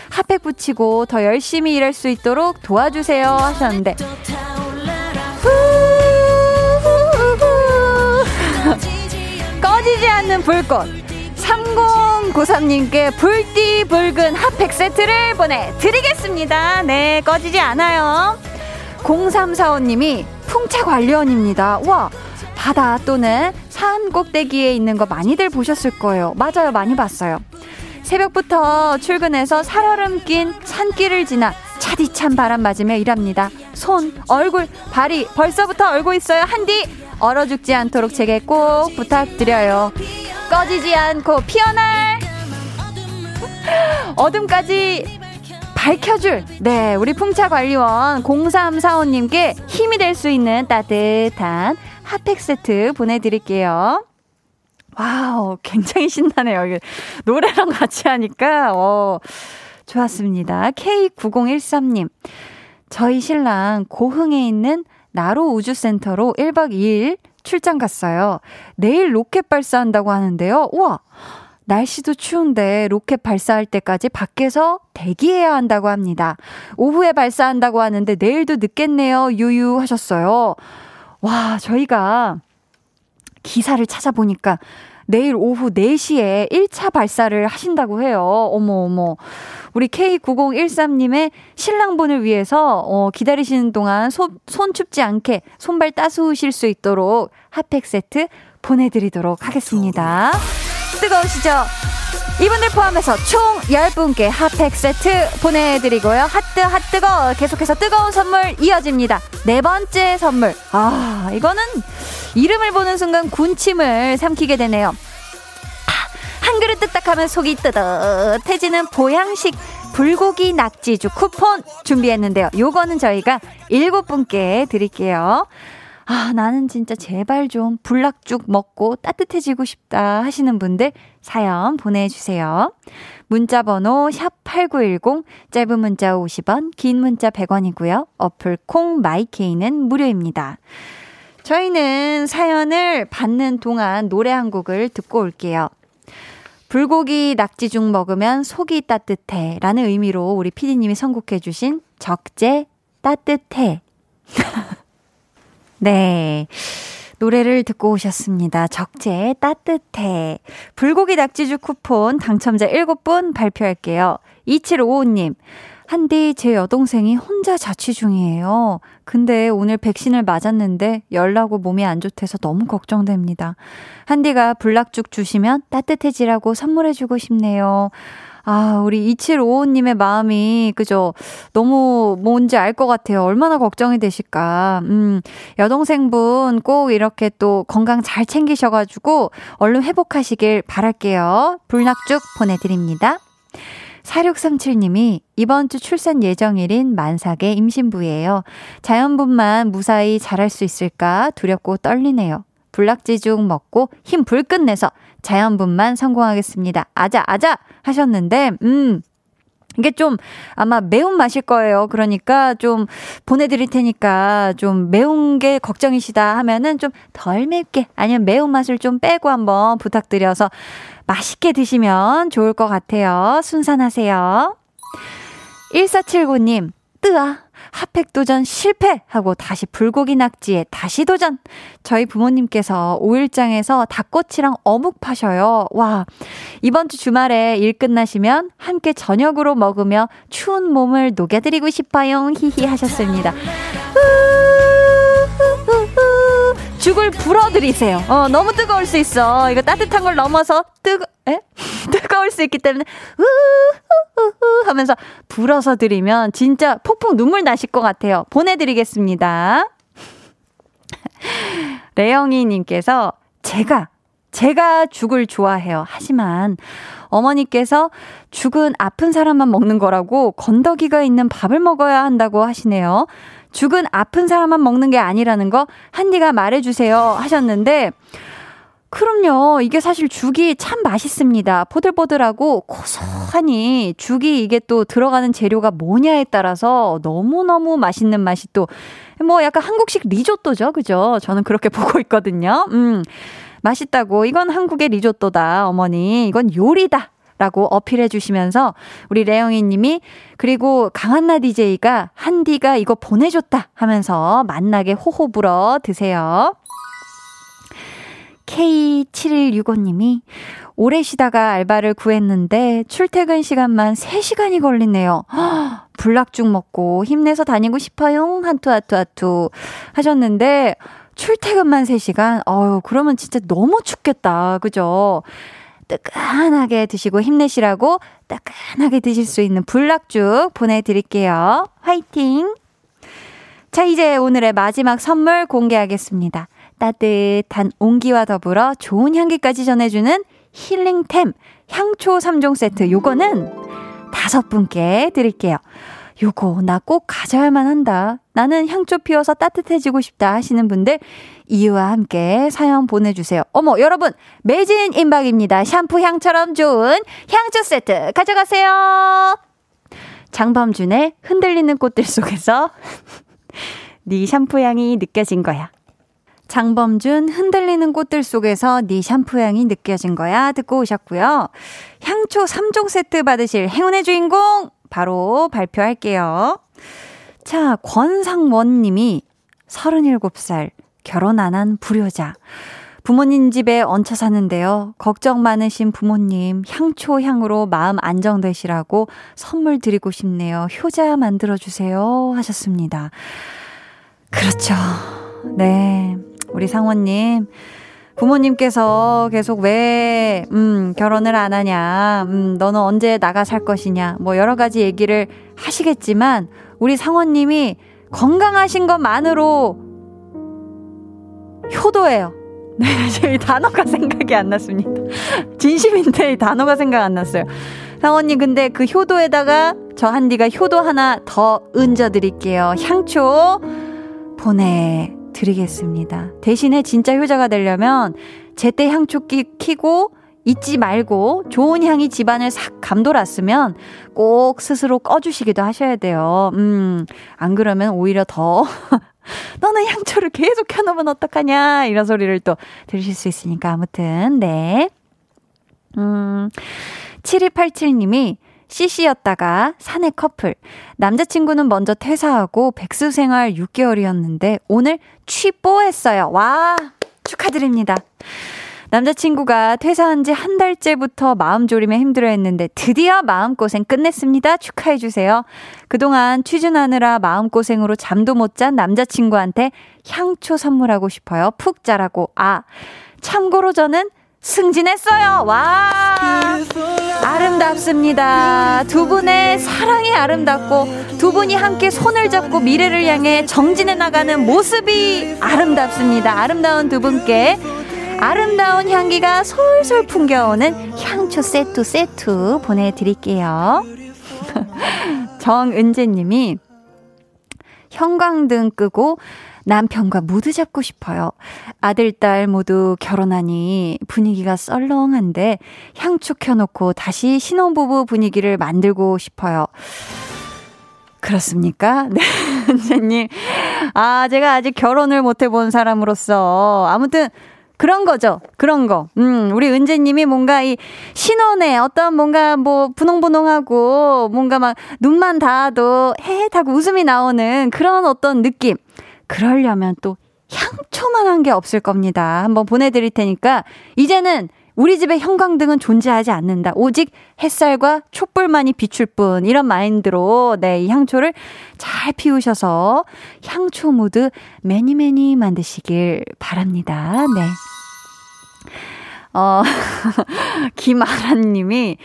핫팩 붙이고 더 열심히 일할 수 있도록 도와주세요 하셨는데 꺼지지 않는 불꽃 3093님께 불띠 붉은 핫팩 세트를 보내드리겠습니다. 네, 꺼지지 않아요. 0345님이 풍차 관련입니다. 와, 바다 또는 산 꼭대기에 있는 거 많이들 보셨을 거예요. 맞아요, 많이 봤어요. 새벽부터 출근해서 살얼음 낀 산길을 지나 차디찬 바람 맞으며 일합니다. 손, 얼굴, 발이 벌써부터 얼고 있어요. 한디 얼어 죽지 않도록 제게 꼭 부탁드려요. 꺼지지 않고 피어날 어둠까지 밝혀줄 네 우리 풍차관리원 0345님께 힘이 될 수 있는 따뜻한 핫팩 세트 보내드릴게요. wow 굉장히 신나네요. 노래랑 같이 하니까 어 좋았습니다. K9013님 저희 신랑 고흥에 있는 나로 우주센터로 1박 2일 출장 갔어요. 내일 로켓 발사한다고 하는데요. 우와! 날씨도 추운데 로켓 발사할 때까지 밖에서 대기해야 한다고 합니다. 오후에 발사한다고 하는데 내일도 늦겠네요. 유유 하셨어요. 와, 저희가 기사를 찾아보니까 내일 오후 4시에 1차 발사를 하신다고 해요. 어머, 어머. 우리 K9013님의 신랑분을 위해서 어, 기다리시는 동안 손, 손 춥지 않게 손발 따스우실 수 있도록 핫팩 세트 보내드리도록 하겠습니다. 뜨거우시죠? 이분들 포함해서 총 10분께 핫팩 세트 보내드리고요. 핫뜨 핫뜨거 계속해서 뜨거운 선물 이어집니다. 네 번째 선물. 아, 이거는 이름을 보는 순간 군침을 삼키게 되네요. 아, 한 그릇 뜨딱하면 속이 뜨뜻해지는 보양식 불고기 낙지죽 쿠폰 준비했는데요. 요거는 저희가 일곱 분께 드릴게요. 아, 나는 진짜 제발 좀 불락죽 먹고 따뜻해지고 싶다 하시는 분들 사연 보내주세요. 문자 번호 샵8910, 짧은 문자 50원, 긴 문자 100원이고요. 어플 콩 마이케이는 무료입니다. 저희는 사연을 받는 동안 노래 한 곡을 듣고 올게요. 불고기 낙지죽 먹으면 속이 따뜻해 라는 의미로 우리 피디님이 선곡해 주신 적재 따뜻해. 네. 노래를 듣고 오셨습니다. 적재 따뜻해. 불고기 낙지죽 쿠폰 당첨자 7분 발표할게요. 2755님. 한디 제 여동생이 혼자 자취 중이에요. 근데 오늘 백신을 맞았는데 열나고 몸이 안 좋대서 너무 걱정됩니다. 한디가 불락죽 주시면 따뜻해지라고 선물해주고 싶네요. 아, 우리 2755님의 마음이, 그죠? 너무 뭔지 알 것 같아요. 얼마나 걱정이 되실까. 음, 여동생분 꼭 이렇게 또 건강 잘 챙기셔가지고 얼른 회복하시길 바랄게요. 불낙죽 보내드립니다. 4637님이 이번 주 출산 예정일인 만삭의 임신부예요. 자연분만 무사히 잘할 수 있을까 두렵고 떨리네요. 불낙지죽 먹고 힘 불끝 내서 자연분만 성공하겠습니다. 아자, 아자! 하셨는데, 음, 이게 좀 아마 매운 맛일 거예요. 그러니까 좀 보내드릴 테니까 좀 매운 게 걱정이시다 하면은 좀 덜 맵게 아니면 매운 맛을 좀 빼고 한번 부탁드려서 맛있게 드시면 좋을 것 같아요. 순산하세요. 1479님, 뜨아. 핫팩 도전 실패하고 다시 불고기 낙지에 다시 도전. 저희 부모님께서 5일장에서 닭꼬치랑 어묵 파셔요. 와. 이번 주 주말에 일 끝나시면 함께 저녁으로 먹으며 추운 몸을 녹여드리고 싶어요. 히히 하셨습니다. 죽을 불어드리세요. 어, 너무 뜨거울 수 있어. 이거 따뜻한 걸 넘어서 뜨거, 에? 뜨거울 수 있기 때문에, 우후후후 하면서 불어서 드리면 진짜 폭풍 눈물 나실 것 같아요. 보내드리겠습니다. 레영이님께서 제가, 제가 죽을 좋아해요. 하지만 어머니께서 죽은 아픈 사람만 먹는 거라고 건더기가 있는 밥을 먹어야 한다고 하시네요. 죽은 아픈 사람만 먹는 게 아니라는 거 한디가 말해주세요 하셨는데 그럼요. 이게 사실 죽이 참 맛있습니다. 보들보들하고 고소하니 죽이 이게 또 들어가는 재료가 뭐냐에 따라서 너무너무 맛있는 맛이 또 뭐 약간 한국식 리조또죠. 그죠? 저는 그렇게 보고 있거든요. 음. 맛있다고. 이건 한국의 리조또다, 어머니. 이건 요리다. 라고 어필해 주시면서 우리 레영이 님이 그리고 강한나 DJ가 한디가 이거 보내줬다 하면서 만나게 호호 불어 드세요. K7165님이 오래 쉬다가 알바를 구했는데 출퇴근 시간만 3시간이 걸리네요. 불락죽 먹고 힘내서 다니고 싶어요. 한투, 하투, 하투 하셨는데 출퇴근만 3시간? 어유 그러면 진짜 너무 춥겠다. 그죠? 뜨끈하게 드시고 힘내시라고 따끈하게 드실 수 있는 불락죽 보내드릴게요. 화이팅! 자, 이제 오늘의 마지막 선물 공개하겠습니다. 따뜻한 온기와 더불어 좋은 향기까지 전해주는 힐링템 향초 3종 세트. 요거는 다섯 분께 드릴게요. 요거 나 꼭 가져야만 한다. 나는 향초 피워서 따뜻해지고 싶다 하시는 분들 이유와 함께 사연 보내주세요. 어머 여러분 매진 임박입니다. 샴푸 향처럼 좋은 향초 세트 가져가세요. 장범준의 흔들리는 꽃들 속에서 네 샴푸 향이 느껴진 거야. 장범준 흔들리는 꽃들 속에서 네 샴푸 향이 느껴진 거야 듣고 오셨고요. 향초 3종 세트 받으실 행운의 주인공 바로 발표할게요. 자, 권상원 님이 37살 결혼 안 한 불효자. 부모님 집에 얹혀 사는데요. 걱정 많으신 부모님 향초 향으로 마음 안정되시라고 선물 드리고 싶네요. 효자 만들어 주세요 하셨습니다. 그렇죠. 네. 우리 상원 님 부모님께서 계속 왜, 음, 결혼을 안 하냐, 음, 너는 언제 나가 살 것이냐, 뭐 여러 가지 얘기를 하시겠지만, 우리 상원님이 건강하신 것만으로 효도예요. 네, 저희 단어가 생각이 안 났습니다. 진심인데 단어가 생각 안 났어요. 상원님, 근데 그 효도에다가 저 한디가 효도 하나 더 얹어 드릴게요. 향초 보내 드리겠습니다. 대신에 진짜 효자가 되려면 제때 향초 끼, 키고 잊지 말고 좋은 향이 집안을 싹 감돌았으면 꼭 스스로 꺼주시기도 하셔야 돼요. 음, 안 그러면 오히려 더 너는 향초를 계속 켜놓으면 어떡하냐 이런 소리를 또 들으실 수 있으니까 아무튼 네. 음, 7287님이 CC였다가 사내 커플. 남자친구는 먼저 퇴사하고 백수 생활 6개월이었는데 오늘 취뽀했어요. 와, 축하드립니다. 남자친구가 퇴사한 지 한 달째부터 마음 졸임에 힘들어 했는데 드디어 마음고생 끝냈습니다. 축하해주세요. 그동안 취준하느라 마음고생으로 잠도 못 잔 남자친구한테 향초 선물하고 싶어요. 푹 자라고. 아, 참고로 저는 승진했어요. 와. 아름답습니다. 두 분의 사랑이 아름답고 두 분이 함께 손을 잡고 미래를 향해 정진해 나가는 모습이 아름답습니다. 아름다운 두 분께 아름다운 향기가 솔솔 풍겨오는 향초 세트 세트 보내드릴게요. 정은재님이 형광등 끄고 남편과 무드 잡고 싶어요. 아들, 딸 모두 결혼하니 분위기가 썰렁한데 향초 켜놓고 다시 신혼부부 분위기를 만들고 싶어요. 그렇습니까? 네, 은재님. 아, 제가 아직 결혼을 못 해본 사람으로서 아무튼 그런 거죠. 그런 거. 음, 우리 은재님이 뭔가 이 신혼에 어떤 뭔가 뭐 분홍분홍하고 뭔가 막 눈만 닿아도 헤헷하고 웃음이 나오는 그런 어떤 느낌. 그러려면 또 향초만한 게 없을 겁니다. 한번 보내드릴 테니까 이제는 우리 집에 형광등은 존재하지 않는다. 오직 햇살과 촛불만이 비출 뿐. 이런 마인드로, 네, 이 향초를 잘 피우셔서 향초 모드 매니매니 만드시길 바랍니다. 네. 어, 김아란 님이,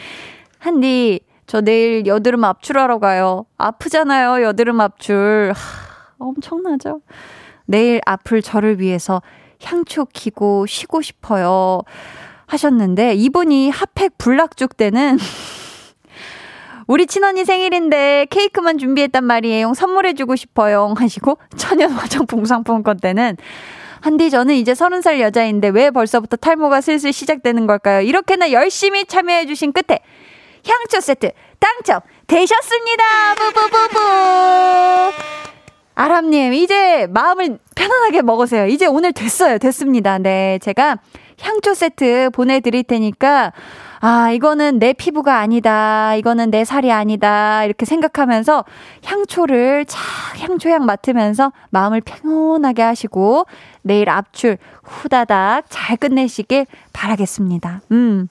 한디, 저 내일 여드름 압출하러 가요. 아프잖아요, 여드름 압출. 하, 엄청나죠? 내일 아플 저를 위해서 향초 키고 쉬고 싶어요. 하셨는데, 이분이 핫팩 불락죽 때는 우리 친언니 생일인데 케이크만 준비했단 말이에요. 선물해주고 싶어요. 하시고, 천연 화장품 상품권 때는 한디 저는 이제 서른 살 여자인데 왜 벌써부터 탈모가 슬슬 시작되는 걸까요? 이렇게나 열심히 참여해주신 끝에 향초 세트 당첨 되셨습니다. 뿌뿌뿌뿌. 아람님, 이제 마음을 편안하게 먹으세요. 이제 오늘 됐어요. 됐습니다. 네. 제가 향초 세트 보내드릴 테니까, 아, 이거는 내 피부가 아니다. 이거는 내 살이 아니다. 이렇게 생각하면서 향초를 착 향초향 맡으면서 마음을 평온하게 하시고 내일 압출 후다닥 잘 끝내시길 바라겠습니다. 음.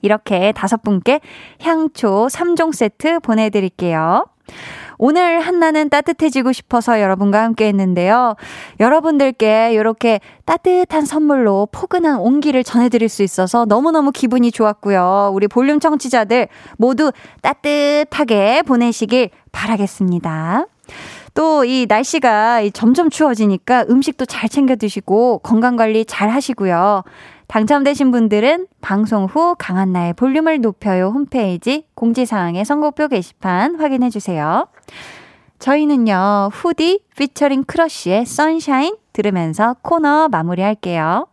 이렇게 다섯 분께 향초 3종 세트 보내드릴게요. 오늘 한나는 따뜻해지고 싶어서 여러분과 함께 했는데요. 여러분들께 이렇게 따뜻한 선물로 포근한 온기를 전해드릴 수 있어서 너무너무 기분이 좋았고요. 우리 볼륨 청취자들 모두 따뜻하게 보내시길 바라겠습니다. 또 이 날씨가 점점 추워지니까 음식도 잘 챙겨 드시고 건강 관리 잘 하시고요. 당첨되신 분들은 방송 후 강한나의 볼륨을 높여요 홈페이지 공지사항의 선곡표 게시판 확인해 주세요. 저희는요, 후디 피처링 크러쉬의 Sunshine 들으면서 코너 마무리할게요.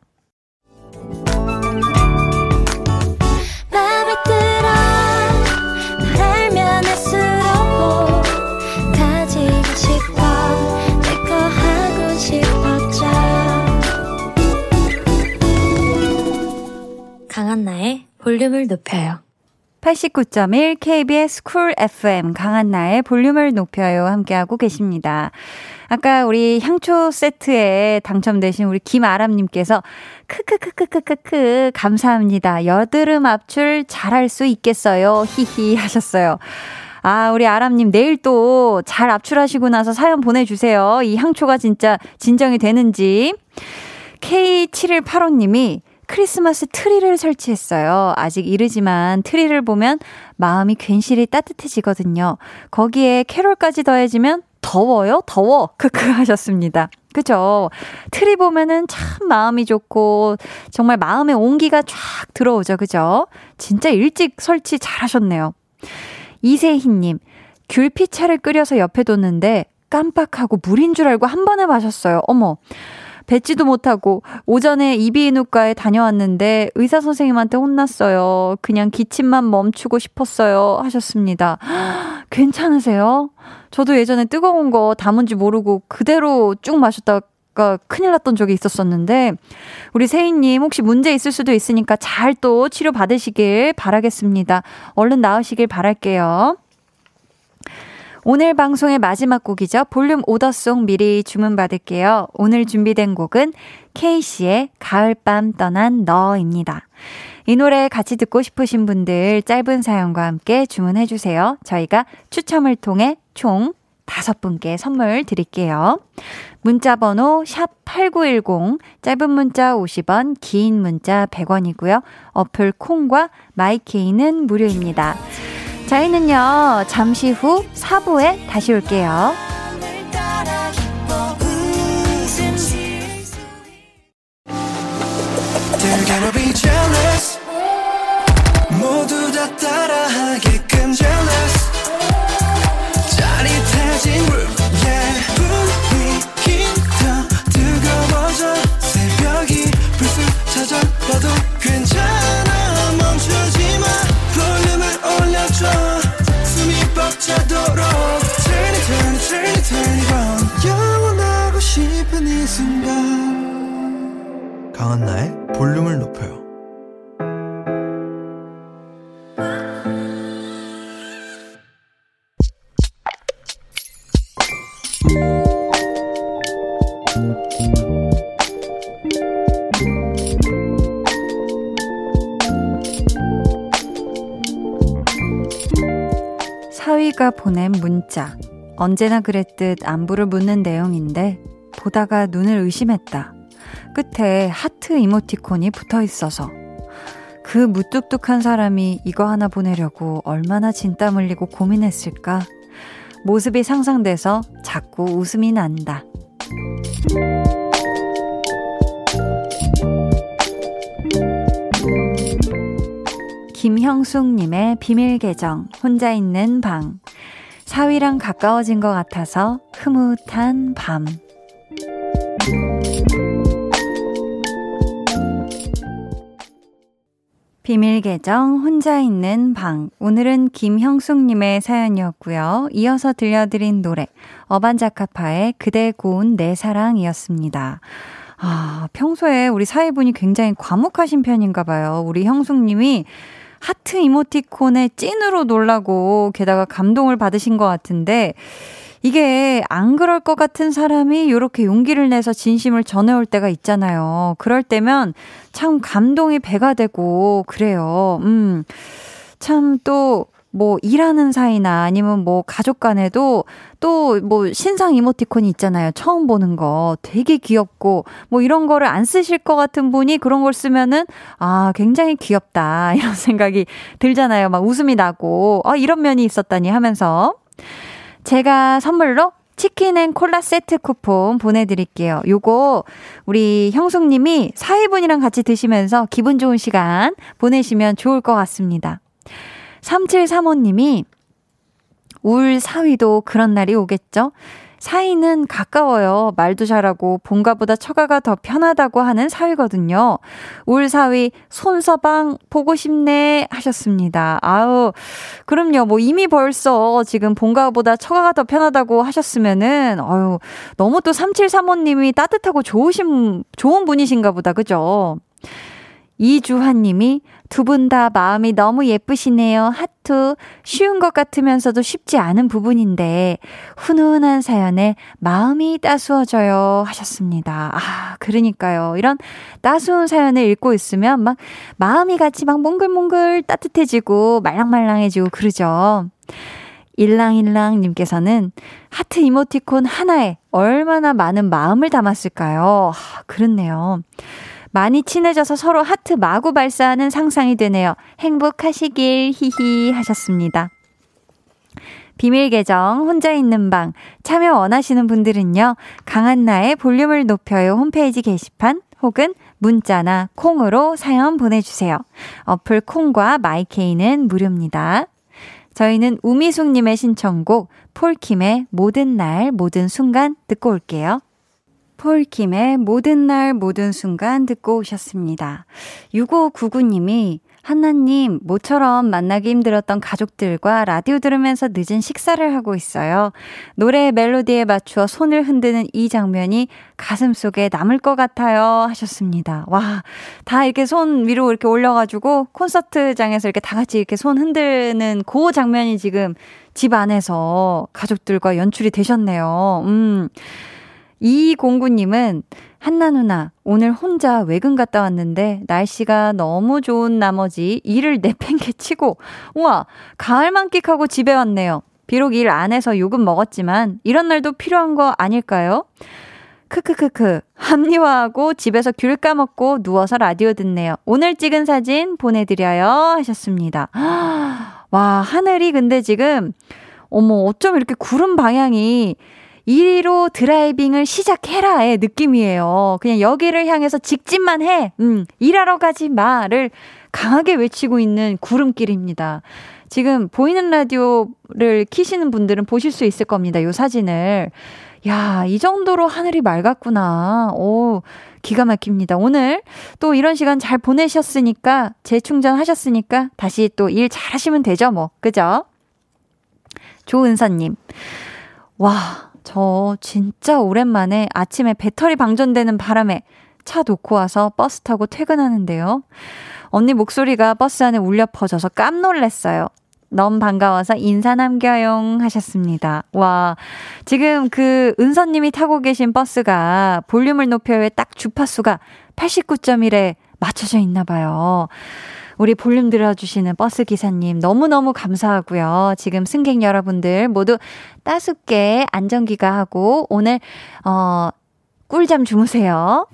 강한나의 볼륨을 높여요. 89.1 KBS 쿨 FM 강한나의 볼륨을 높여요 함께하고 계십니다. 아까 우리 향초 세트에 당첨되신 우리 김아람님께서 크크크크크크크 감사합니다. 여드름 압출 잘할 수 있겠어요. 히히 하셨어요. 아, 우리 아람님 내일 또 잘 압출하시고 나서 사연 보내주세요. 이 향초가 진짜 진정이 되는지. K7185님이 크리스마스 트리를 설치했어요. 아직 이르지만 트리를 보면 마음이 괜시리 따뜻해지거든요. 거기에 캐롤까지 더해지면 더워요? 더워. 크크 하셨습니다. 그죠? 트리 보면은 참 마음이 좋고 정말 마음의 온기가 쫙 들어오죠. 그죠? 진짜 일찍 설치 잘 하셨네요. 이세희님, 귤피차를 끓여서 옆에 뒀는데 깜빡하고 물인 줄 알고 한 번에 마셨어요. 어머. 뱉지도 못하고 오전에 이비인후과에 다녀왔는데 의사 선생님한테 혼났어요. 그냥 기침만 멈추고 싶었어요. 하셨습니다. 괜찮으세요? 저도 예전에 뜨거운 거 담은지 모르고 그대로 쭉 마셨다가 큰일 났던 적이 있었었는데 우리 세희님 혹시 문제 있을 수도 있으니까 잘 또 치료 받으시길 바라겠습니다. 얼른 나으시길 바랄게요. 오늘 방송의 마지막 곡이죠. 볼륨 오더송 미리 주문받을게요. 오늘 준비된 곡은 케이씨의 가을밤 떠난 너입니다. 이 노래 같이 듣고 싶으신 분들 짧은 사연과 함께 주문해주세요. 저희가 추첨을 통해 총 다섯 분께 선물 드릴게요. 문자 번호 샵8910 짧은 문자 50원, 긴 문자 100원이고요. 어플 콩과 마이케이는 무료입니다. 저희는요. 잠시 후 4부에 다시 올게요. 다 싶은 이 순간 강한나의 볼륨을 높여요 사위가 보낸 문자. 언제나 그랬듯 안부를 묻는 내용인데 보다가 눈을 의심했다. 끝에 하트 이모티콘이 붙어 있어서 그 무뚝뚝한 사람이 이거 하나 보내려고 얼마나 진땀 흘리고 고민했을까? 모습이 상상돼서 자꾸 웃음이 난다. 김형숙님의 비밀 계정, 혼자 있는 방. 사위랑 가까워진 것 같아서 흐뭇한 밤. 비밀 계정 혼자 있는 방. 오늘은 김형숙님의 사연이었고요. 이어서 들려드린 노래 어반자카파의 그대 고운 내 사랑이었습니다. 아, 평소에 우리 사회분이 굉장히 과묵하신 편인가 봐요. 우리 형숙님이 하트 이모티콘에 찐으로 놀라고 게다가 감동을 받으신 것 같은데 이게 안 그럴 것 같은 사람이 이렇게 용기를 내서 진심을 전해올 때가 있잖아요. 그럴 때면 참 감동이 배가 되고 그래요. 음. 참 또 뭐 일하는 사이나 아니면 뭐 가족 간에도 또 뭐 신상 이모티콘이 있잖아요. 처음 보는 거 되게 귀엽고 뭐 이런 거를 안 쓰실 것 같은 분이 그런 걸 쓰면은 아, 굉장히 귀엽다. 이런 생각이 들잖아요. 막 웃음이 나고 아, 이런 면이 있었다니 하면서 제가 선물로 치킨 and 콜라 세트 쿠폰 보내드릴게요. 요거 우리 형숙님이 사위분이랑 같이 드시면서 기분 좋은 시간 보내시면 좋을 것 같습니다. 3735님이 울 사위도 그런 날이 오겠죠? 사이는 가까워요. 말도 잘하고 본가보다 처가가 더 편하다고 하는 사위거든요. 울 사위 손서방 보고 싶네 하셨습니다. 아우 그럼요. 뭐 이미 벌써 지금 본가보다 처가가 더 편하다고 하셨으면은 어유 너무 또 3735님이 따뜻하고 좋으신 좋은 분이신가 보다. 그죠? 이주환 님이 두 분 다 마음이 너무 예쁘시네요. 하트. 쉬운 것 같으면서도 쉽지 않은 부분인데, 훈훈한 사연에 마음이 따스워져요. 하셨습니다. 아, 그러니까요. 이런 따스운 사연을 읽고 있으면 막 마음이 같이 막 몽글몽글 따뜻해지고 말랑말랑해지고 그러죠. 일랑일랑님께서는 하트 이모티콘 하나에 얼마나 많은 마음을 담았을까요? 아, 그렇네요. 많이 친해져서 서로 하트 마구 발사하는 상상이 되네요. 행복하시길 히히 하셨습니다. 비밀 계정 혼자 있는 방 참여 원하시는 분들은요. 강한나의 볼륨을 높여요 홈페이지 게시판 혹은 문자나 콩으로 사연 보내주세요. 어플 콩과 마이케이는 무료입니다. 저희는 우미숙님의 신청곡 폴킴의 모든 날 모든 순간 듣고 올게요. 폴킴의 모든 날 모든 순간 듣고 오셨습니다. 6599님이 한나님, 모처럼 만나기 힘들었던 가족들과 라디오 들으면서 늦은 식사를 하고 있어요. 노래의 멜로디에 맞추어 손을 흔드는 이 장면이 가슴 속에 남을 것 같아요. 하셨습니다. 와, 다 이렇게 손 위로 이렇게 올려가지고 콘서트장에서 이렇게 다 같이 이렇게 손 흔드는 그 장면이 지금 집 안에서 가족들과 연출이 되셨네요. 음. 이공구님은 한나 누나, 오늘 혼자 외근 갔다 왔는데 날씨가 너무 좋은 나머지 일을 내팽개치고, 우와, 가을 만끽하고 집에 왔네요. 비록 일 안 해서 욕은 먹었지만 이런 날도 필요한 거 아닐까요? 크크크크. 합리화하고 집에서 귤 까먹고 누워서 라디오 듣네요. 오늘 찍은 사진 보내드려요. 하셨습니다. 와, 하늘이 근데 지금, 어머, 어쩜 이렇게 구름 방향이 1위로 드라이빙을 시작해라의 느낌이에요. 그냥 여기를 향해서 직진만 해. 음, 일하러 가지 마를 강하게 외치고 있는 구름길입니다. 지금 보이는 라디오를 키시는 분들은 보실 수 있을 겁니다. 요 사진을. 야, 이 정도로 하늘이 맑았구나. 오, 기가 막힙니다. 오늘 또 이런 시간 잘 보내셨으니까, 재충전하셨으니까, 다시 또 일 잘하시면 되죠, 뭐. 그죠? 조은서님. 와, 저 진짜 오랜만에 아침에 배터리 방전되는 바람에 차 놓고 와서 버스 타고 퇴근하는데요. 언니 목소리가 버스 안에 울려 퍼져서 깜놀랐어요. 너무 반가워서 인사 남겨용 하셨습니다. 와, 지금 그 은서님이 타고 계신 버스가 볼륨을 높여의 딱 주파수가 89.1에 맞춰져 있나 봐요. 우리 볼륨 들어주시는 버스 기사님 너무너무 감사하고요. 지금 승객 여러분들 모두 따숩게 안전귀가 하고 오늘 어 꿀잠 주무세요.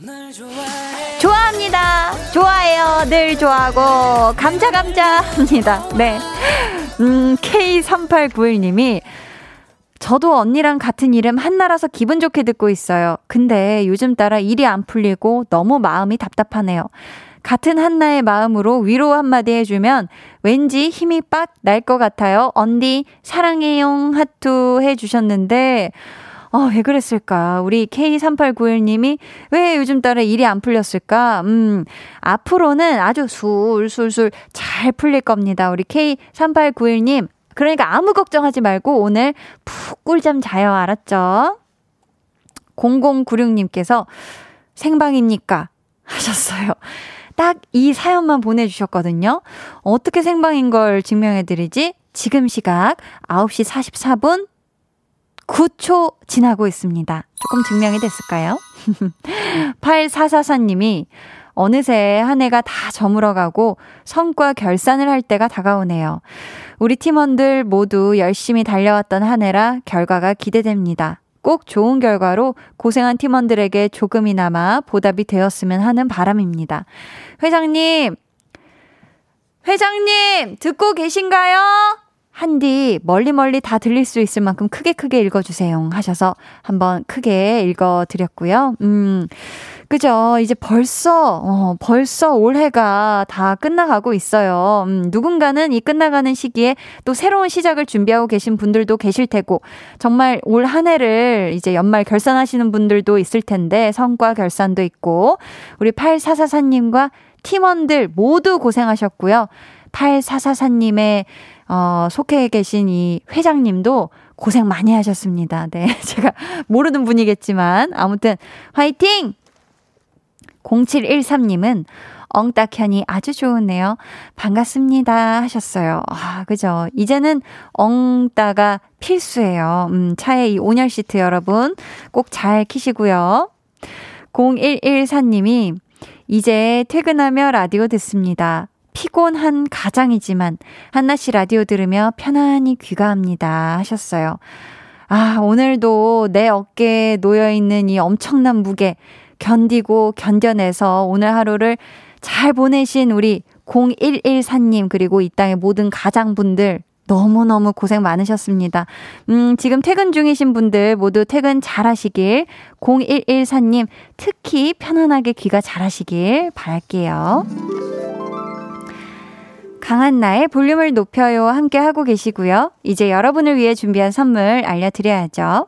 좋아합니다. 좋아해요. 늘 좋아하고 감자 감자 합니다. 네. 음 K3891님이 저도 언니랑 같은 이름 한나라서 기분 좋게 듣고 있어요. 근데 요즘 따라 일이 안 풀리고 너무 마음이 답답하네요. 같은 한나의 마음으로 위로 한마디 해주면 왠지 힘이 빡 날 것 같아요. 언니, 사랑해용 하투 해주셨는데, 어, 왜 그랬을까? 우리 K3891님이 왜 요즘 따라 일이 안 풀렸을까? 음, 앞으로는 아주 술술술 잘 풀릴 겁니다. 우리 K3891님. 그러니까 아무 걱정하지 말고 오늘 푹 꿀잠 자요. 알았죠? 0096님께서 생방입니까? 하셨어요. 딱 이 사연만 보내주셨거든요. 어떻게 생방인 걸 증명해드리지? 지금 시각 9시 44분 9초 지나고 있습니다. 조금 증명이 됐을까요? 8444님이 어느새 한 해가 다 저물어가고 성과 결산을 할 때가 다가오네요. 우리 팀원들 모두 열심히 달려왔던 한 해라 결과가 기대됩니다. 꼭 좋은 결과로 고생한 팀원들에게 조금이나마 보답이 되었으면 하는 바람입니다. 회장님, 회장님, 듣고 계신가요? 한디 멀리 멀리 다 들릴 수 있을 만큼 크게 크게 읽어주세요 하셔서 한번 크게 읽어드렸고요. 음, 그죠. 이제 벌써, 어, 벌써 올해가 다 끝나가고 있어요. 음, 누군가는 이 끝나가는 시기에 또 새로운 시작을 준비하고 계신 분들도 계실 테고, 정말 올 한 해를 이제 연말 결산하시는 분들도 있을 텐데, 성과 결산도 있고, 우리 8444님과 팀원들 모두 고생하셨고요. 8444님의 어, 속해 계신 이 회장님도 고생 많이 하셨습니다. 네. 제가 모르는 분이겠지만, 아무튼, 화이팅! 0713님은 엉딱현이 아주 좋으네요. 반갑습니다. 하셨어요. 아, 그죠. 이제는 엉따가 필수예요. 음, 차에 이 온열 시트 여러분 꼭 잘 키시고요. 0114님이 이제 퇴근하며 라디오 듣습니다. 피곤한 가장이지만 한나 씨 라디오 들으며 편안히 귀가합니다. 하셨어요. 아, 오늘도 내 어깨에 놓여있는 이 엄청난 무게 견디고 견뎌내서 오늘 하루를 잘 보내신 우리 0114님 그리고 이 땅의 모든 가장분들 너무너무 고생 많으셨습니다. 음, 지금 퇴근 중이신 분들 모두 퇴근 잘 하시길 0114님 특히 편안하게 귀가 잘 하시길 바랄게요. 강한나의 볼륨을 높여요 함께 하고 계시고요. 이제 여러분을 위해 준비한 선물 알려드려야죠.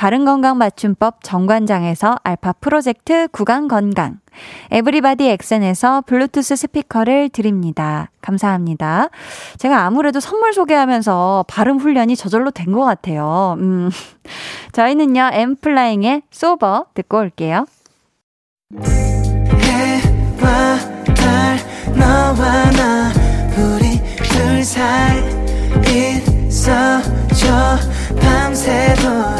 바른건강 맞춤법 정관장에서 알파 프로젝트 구강건강, 에브리바디 엑센에서 블루투스 스피커를 드립니다. 감사합니다. 제가 아무래도 선물 소개하면서 발음 훈련이 저절로 된 것 같아요. 음. 저희는요, 엠플라잉의 소버 듣고 올게요. 밤새도록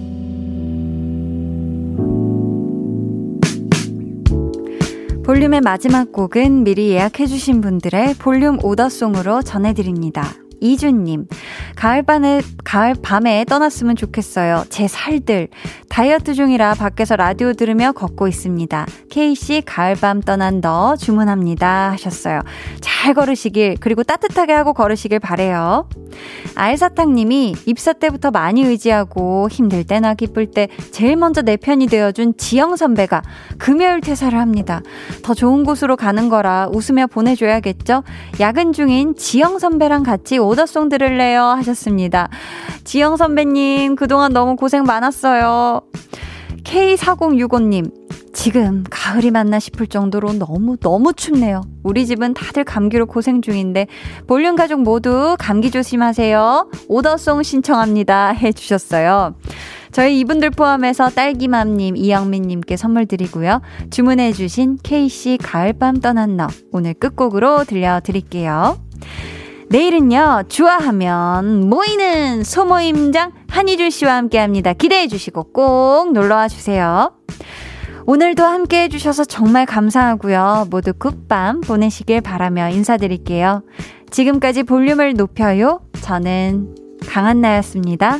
볼륨의 마지막 곡은 미리 예약해주신 분들의 볼륨 오더송으로 전해드립니다. 이준님, 가을밤에, 가을밤에 떠났으면 좋겠어요. 제 살들. 다이어트 중이라 밖에서 라디오 들으며 걷고 있습니다. K씨, 가을밤 떠난 너 주문합니다. 하셨어요. 잘 걸으시길, 그리고 따뜻하게 하고 걸으시길 바래요 알사탕님이 입사 때부터 많이 의지하고 힘들 때나 기쁠 때 제일 먼저 내 편이 되어준 지영 선배가 금요일 퇴사를 합니다. 더 좋은 곳으로 가는 거라 웃으며 보내줘야겠죠? 야근 중인 지영 선배랑 같이 오더송 들을래요? 하셨습니다. 지영 선배님, 그동안 너무 고생 많았어요. K4065님, 지금 가을이 맞나 싶을 정도로 너무 너무 춥네요. 우리 집은 다들 감기로 고생 중인데 볼륨 가족 모두 감기 조심하세요. 오더송 신청합니다 해 주셨어요. 저희 이분들 포함해서 딸기맘님, 이영민님께 선물 드리고요. 주문해주신 K씨 가을밤 떠난 너 오늘 끝곡으로 들려드릴게요. 내일은요, 좋아하면 모이는 소모임장 한희준 씨와 함께 합니다. 기대해 주시고 꼭 놀러와 주세요. 오늘도 함께 해주셔서 정말 감사하고요. 모두 굿밤 보내시길 바라며 인사드릴게요. 지금까지 볼륨을 높여요. 저는 강한나였습니다.